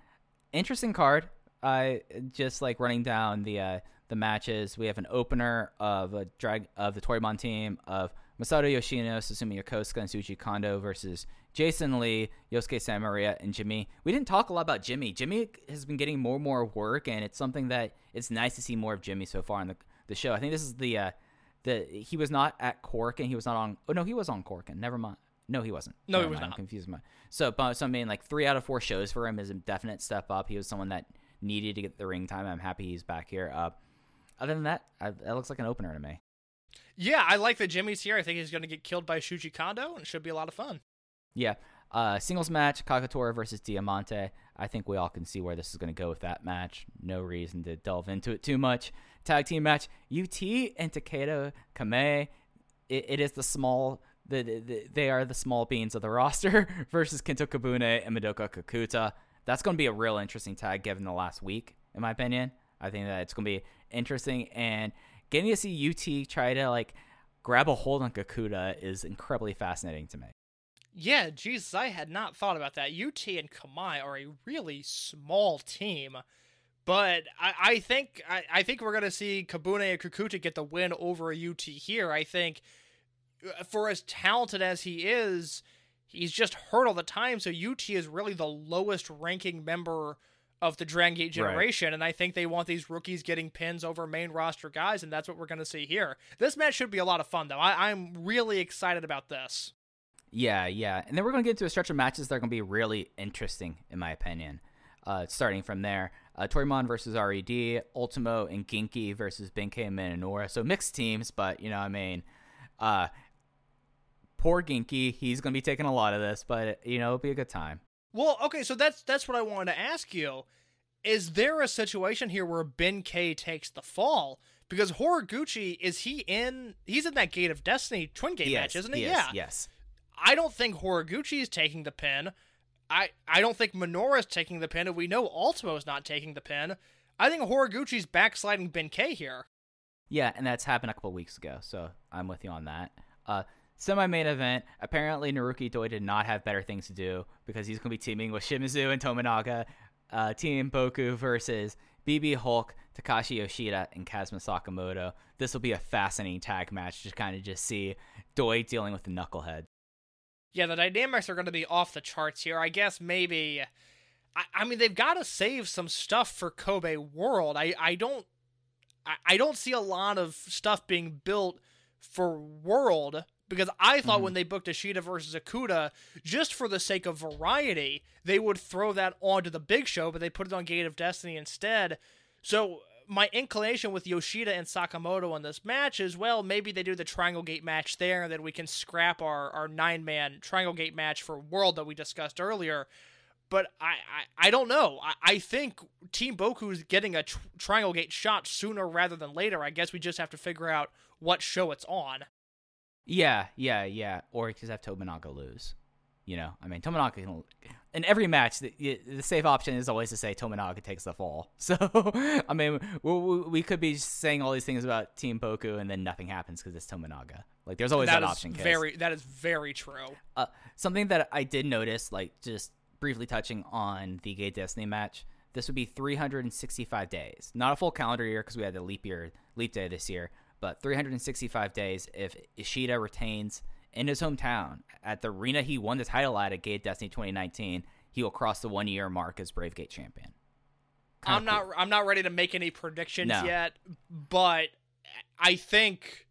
Interesting card. I just like running down the uh, the matches. We have an opener of a drag of the Toryumon team of Masato Yoshino, Susumu Yokosuka, and Shuji Kondo versus Jason Lee, Yosuke Samaria, and Jimmy. We didn't talk a lot about Jimmy. Jimmy has been getting more and more work, and it's something that it's nice to see more of Jimmy so far on the the show. I think this is the uh, the he was not at Korakuen he was not on. Oh no, he was on Korakuen never mind. No, he wasn't. No, he was mind, not. I'm confused. My so, but so I mean, like three out of four shows for him is a definite step up. He was someone that needed to get the ring time. I'm happy he's back here. Uh, other than that, I, that looks like an opener to me. Yeah, I like that Jimmy's here. I think he's going to get killed by Shuji Kondo, and it should be a lot of fun. Yeah. Uh, singles match, Kagetora versus Diamante. I think we all can see where this is going to go with that match. No reason to delve into it too much. Tag team match, UT and Takeda Kame. It, it is the small, the, the, the- they are the small beans of the roster versus Kento Kobune and Madoka Kakuta. That's going to be a real interesting tag given the last week, in my opinion. I think that it's going to be interesting. And getting to see UT try to like grab a hold on Kakuta is incredibly fascinating to me. Yeah, Jesus, I had not thought about that. UT and Kamai are a really small team, but I, I think I, I think we're gonna see Kobune and Kakuta get the win over UT here. I think uh, for as talented as he is, he's just hurt all the time. So UT is really the lowest ranking member of the Dragon Gate generation, and I think they want these rookies getting pins over main roster guys, and that's what we're gonna see here. This match should be a lot of fun, though. I, I'm really excited about this. Yeah, yeah. And then we're going to get into a stretch of matches that are going to be really interesting, in my opinion. Uh, starting from there, uh, Toryumon versus RED, Ultimo and Genki versus Benkei and Minoura. So mixed teams, but, you know, I mean, uh, poor Genki. He's going to be taking a lot of this, but, you know, it'll be a good time. Well, okay, so that's that's what I wanted to ask you. Is there a situation here where Benkei takes the fall? Because Horiguchi is he in? He's in that Gate of Destiny Twin Gate Yes, match, isn't he? yes, yeah. Yes. I don't think Horiguchi is taking the pin. I I don't think Minoura is taking the pin, and we know Ultimo is not taking the pin. I think Horiguchi's backsliding Benkei here. Yeah, and that's happened a couple weeks ago, so I'm with you on that. Uh, semi-main event. Apparently, Naruki Doi did not have better things to do because he's going to be teaming with Shimizu and Tominaga. Uh, Team Boku versus BB Hulk, Takashi Yoshida, and Kazuma Sakamoto. This will be a fascinating tag match to kind of just see Doi dealing with the knucklehead. Yeah, the dynamics are going to be off the charts here. I guess maybe. I, I mean, they've got to save some stuff for Kobe World. I, I don't. I, I don't see a lot of stuff being built for World because I thought mm-hmm. when they booked Ishida versus Okuda, just for the sake of variety, they would throw that onto the big show, but they put it on Gate of Destiny instead. So my inclination with Yoshida and Sakamoto in this match is well, maybe they do the Triangle Gate match there, and then we can scrap our, our nine man Triangle Gate match for World that we discussed earlier. But I, I, I don't know. I, I think Team Boku's getting a tr- Triangle Gate shot sooner rather than later. I guess we just have to figure out what show it's on. Yeah, yeah, yeah. Or just have Tominaga lose. You know, I mean, Tominaga can. In every match, the, the safe option is always to say Tominaga takes the fall. So, I mean, we, we, could be saying all these things about Team Boku and then nothing happens because it's Tominaga. Like, there's always that option. Case. Very, that is very true. Uh, something that I did notice, like just briefly touching on the Gate Destiny match, this would be 365 days, not a full calendar year because we had the leap year, leap day this year, but 365 days if Ishida retains in his hometown at the arena he won the title at at Gate Destiny 2019, he will cross the one year mark as Brave Gate champion. Kinda I'm not cool. I'm not ready to make any predictions No. yet, but I think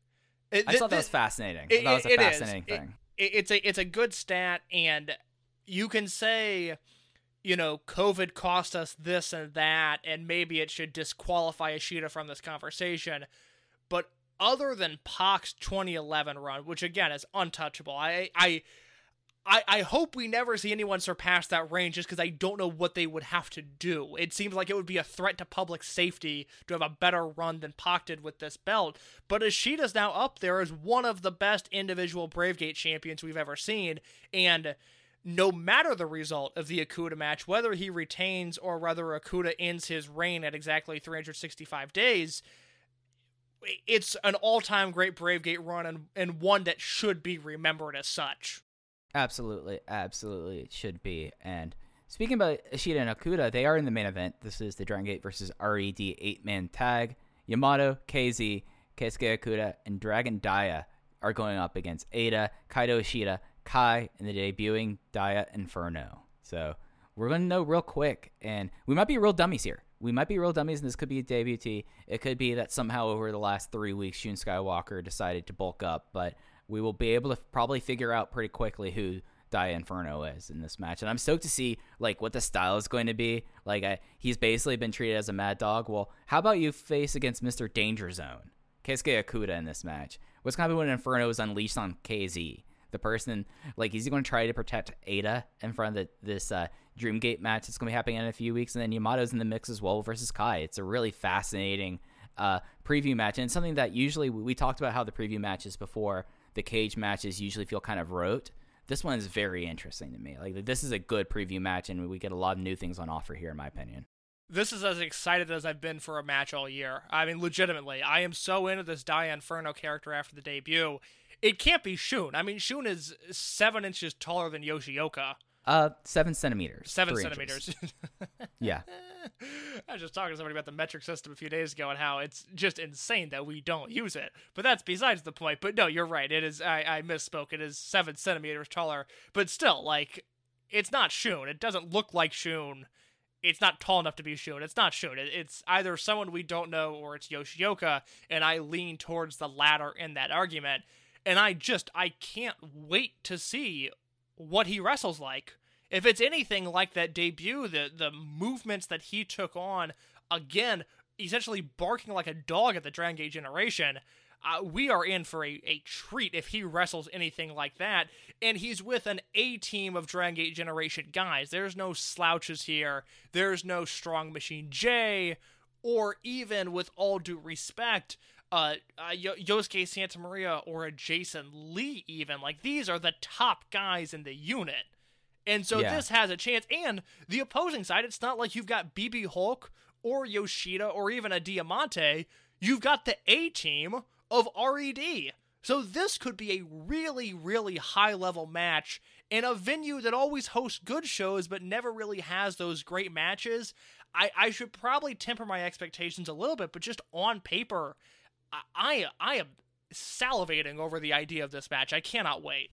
it, I th- thought that was fascinating. it- that was a is. fascinating It- thing. it- it's a it's a good stat, and you can say, you know, COVID cost us this and that, and maybe it should disqualify Ishida from this conversation. But other than Pac's 2011 run, which again is untouchable, I I. I, I hope we never see anyone surpass that range just because I don't know what they would have to do. It seems like it would be a threat to public safety to have a better run than Pac did with this belt. But Ishida's now up there as one of the best individual Bravegate champions we've ever seen. And no matter the result of the Okuda match, whether he retains or whether Okuda ends his reign at exactly 365 days, it's an all-time great Bravegate run and, and one that should be remembered as such. Absolutely, absolutely, it should be. And speaking about Ishida and Okuda, they are in the main event. This is the Dragon Gate versus RED eight man tag. Yamato, KZ, Keisuke Okuda, and Dragon Dia are going up against Eita, Kaito Ishida, Kai, and the debuting Dia Inferno. So we're going to know real quick, and we might be real dummies here. We might be real dummies, and this could be a debutee. It could be that somehow over the last three weeks, Shun Skywalker decided to bulk up, but we will be able to probably figure out pretty quickly who Dia Inferno is in this match. And I'm stoked to see like what the style is going to be. Like I, he's basically been treated as a mad dog. Well, how about you face against Mr. Danger Zone, Keisuke Okuda in this match? What's going to be when Inferno is unleashed on KZ? The person like he's going to try to protect Eita in front of the, this uh, Dreamgate match that's going to be happening in a few weeks, and then Yamato's in the mix as well versus Kai. It's a really fascinating uh, preview match, and something that usually we, talked about how the preview matches before the cage matches usually feel kind of rote. This one is very interesting to me. Like this is a good preview match, and we get a lot of new things on offer here, in my opinion. This is as excited as I've been for a match all year. I mean, legitimately, I am so into this Dia Inferno character after the debut. It can't be Shun. I mean, Shun is seven inches taller than Yoshioka. Uh, seven centimeters. Seven centimeters. Yeah. I was just talking to somebody about the metric system a few days ago and how it's just insane that we don't use it. But that's besides the point. But no, you're right. It is. I, I misspoke. It is seven centimeters taller. But still, like, it's not Shun. It doesn't look like Shun. It's not tall enough to be Shun. It's not Shun. It, it's either someone we don't know or it's Yoshioka. And I lean towards the latter in that argument. And I just I can't wait to see what he wrestles like. If it's anything like that debut, the the movements that he took on, again, essentially barking like a dog at the Dragon Gate generation, uh, we are in for a, a treat if he wrestles anything like that. And he's with an A team of Dragon Gate generation guys. There's no slouches here. There's no Strong Machine J, or even with all due respect, uh, uh Yosuke Santa Maria or a Jason Lee, even. Like, these are the top guys in the unit. And so Yeah. this has a chance. And the opposing side, it's not like you've got BB Hulk or Yoshida or even a Diamante. You've got the A team of RED. So this could be a really, really high level match in a venue that always hosts good shows but never really has those great matches. I, I should probably temper my expectations a little bit, but just on paper, I, I, am salivating over the idea of this match. I cannot wait.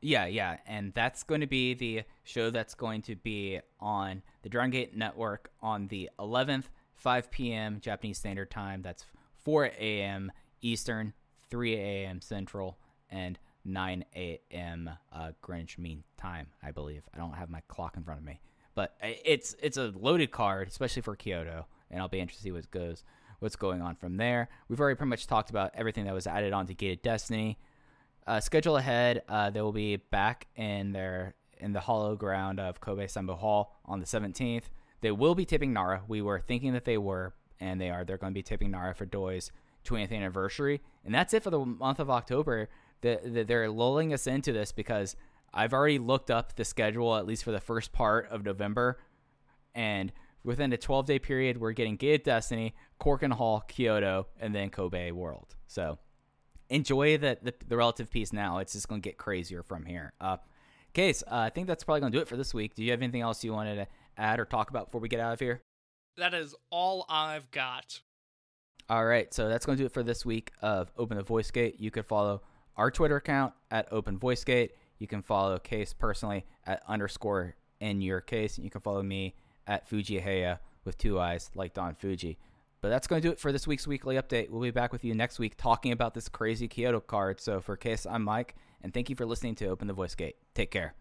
Yeah, yeah, and that's going to be the show that's going to be on the Dragon Gate Network on the 11th, 5 p.m. Japanese Standard Time. That's 4 a.m. Eastern, 3 a.m. Central, and 9 a.m. Uh, Greenwich Mean Time, I believe. I don't have my clock in front of me, but it's it's a loaded card, especially for Kyoto, and I'll be interested to see what goes what's going on from there. We've already pretty much talked about everything that was added on to Gate of Destiny uh, schedule ahead. Uh, they will be back in their in the hollow ground of Kobe Sanbo Hall on the 17th. they will be tipping Nara. We were thinking that they were, and they are. They're going to be tipping Nara for Doi's 20th anniversary, and that's it for the month of October. The, the, they're lulling us into this because I've already looked up the schedule at least for the first part of November, and within a 12 day period, we're getting Gate of Destiny, Korakuen Hall, Kyoto, and then Kobe World. So enjoy the, the, the relative peace now. It's just going to get crazier from here. Uh, Case, uh, I think that's probably going to do it for this week. Do you have anything else you wanted to add or talk about before we get out of here? That is all I've got. All right, so that's going to do it for this week of Open the Voice Gate. You could follow our Twitter account at Open Voice Gate. You can follow Case personally at underscore in your case. And you can follow me at Fujiheya with two eyes like Don Fuji. But that's going to do it for this week's weekly update. We'll be back with you next week talking about this crazy Kyoto card. So for Case, I'm Mike, and thank you for listening to Open the Voice Gate. Take care.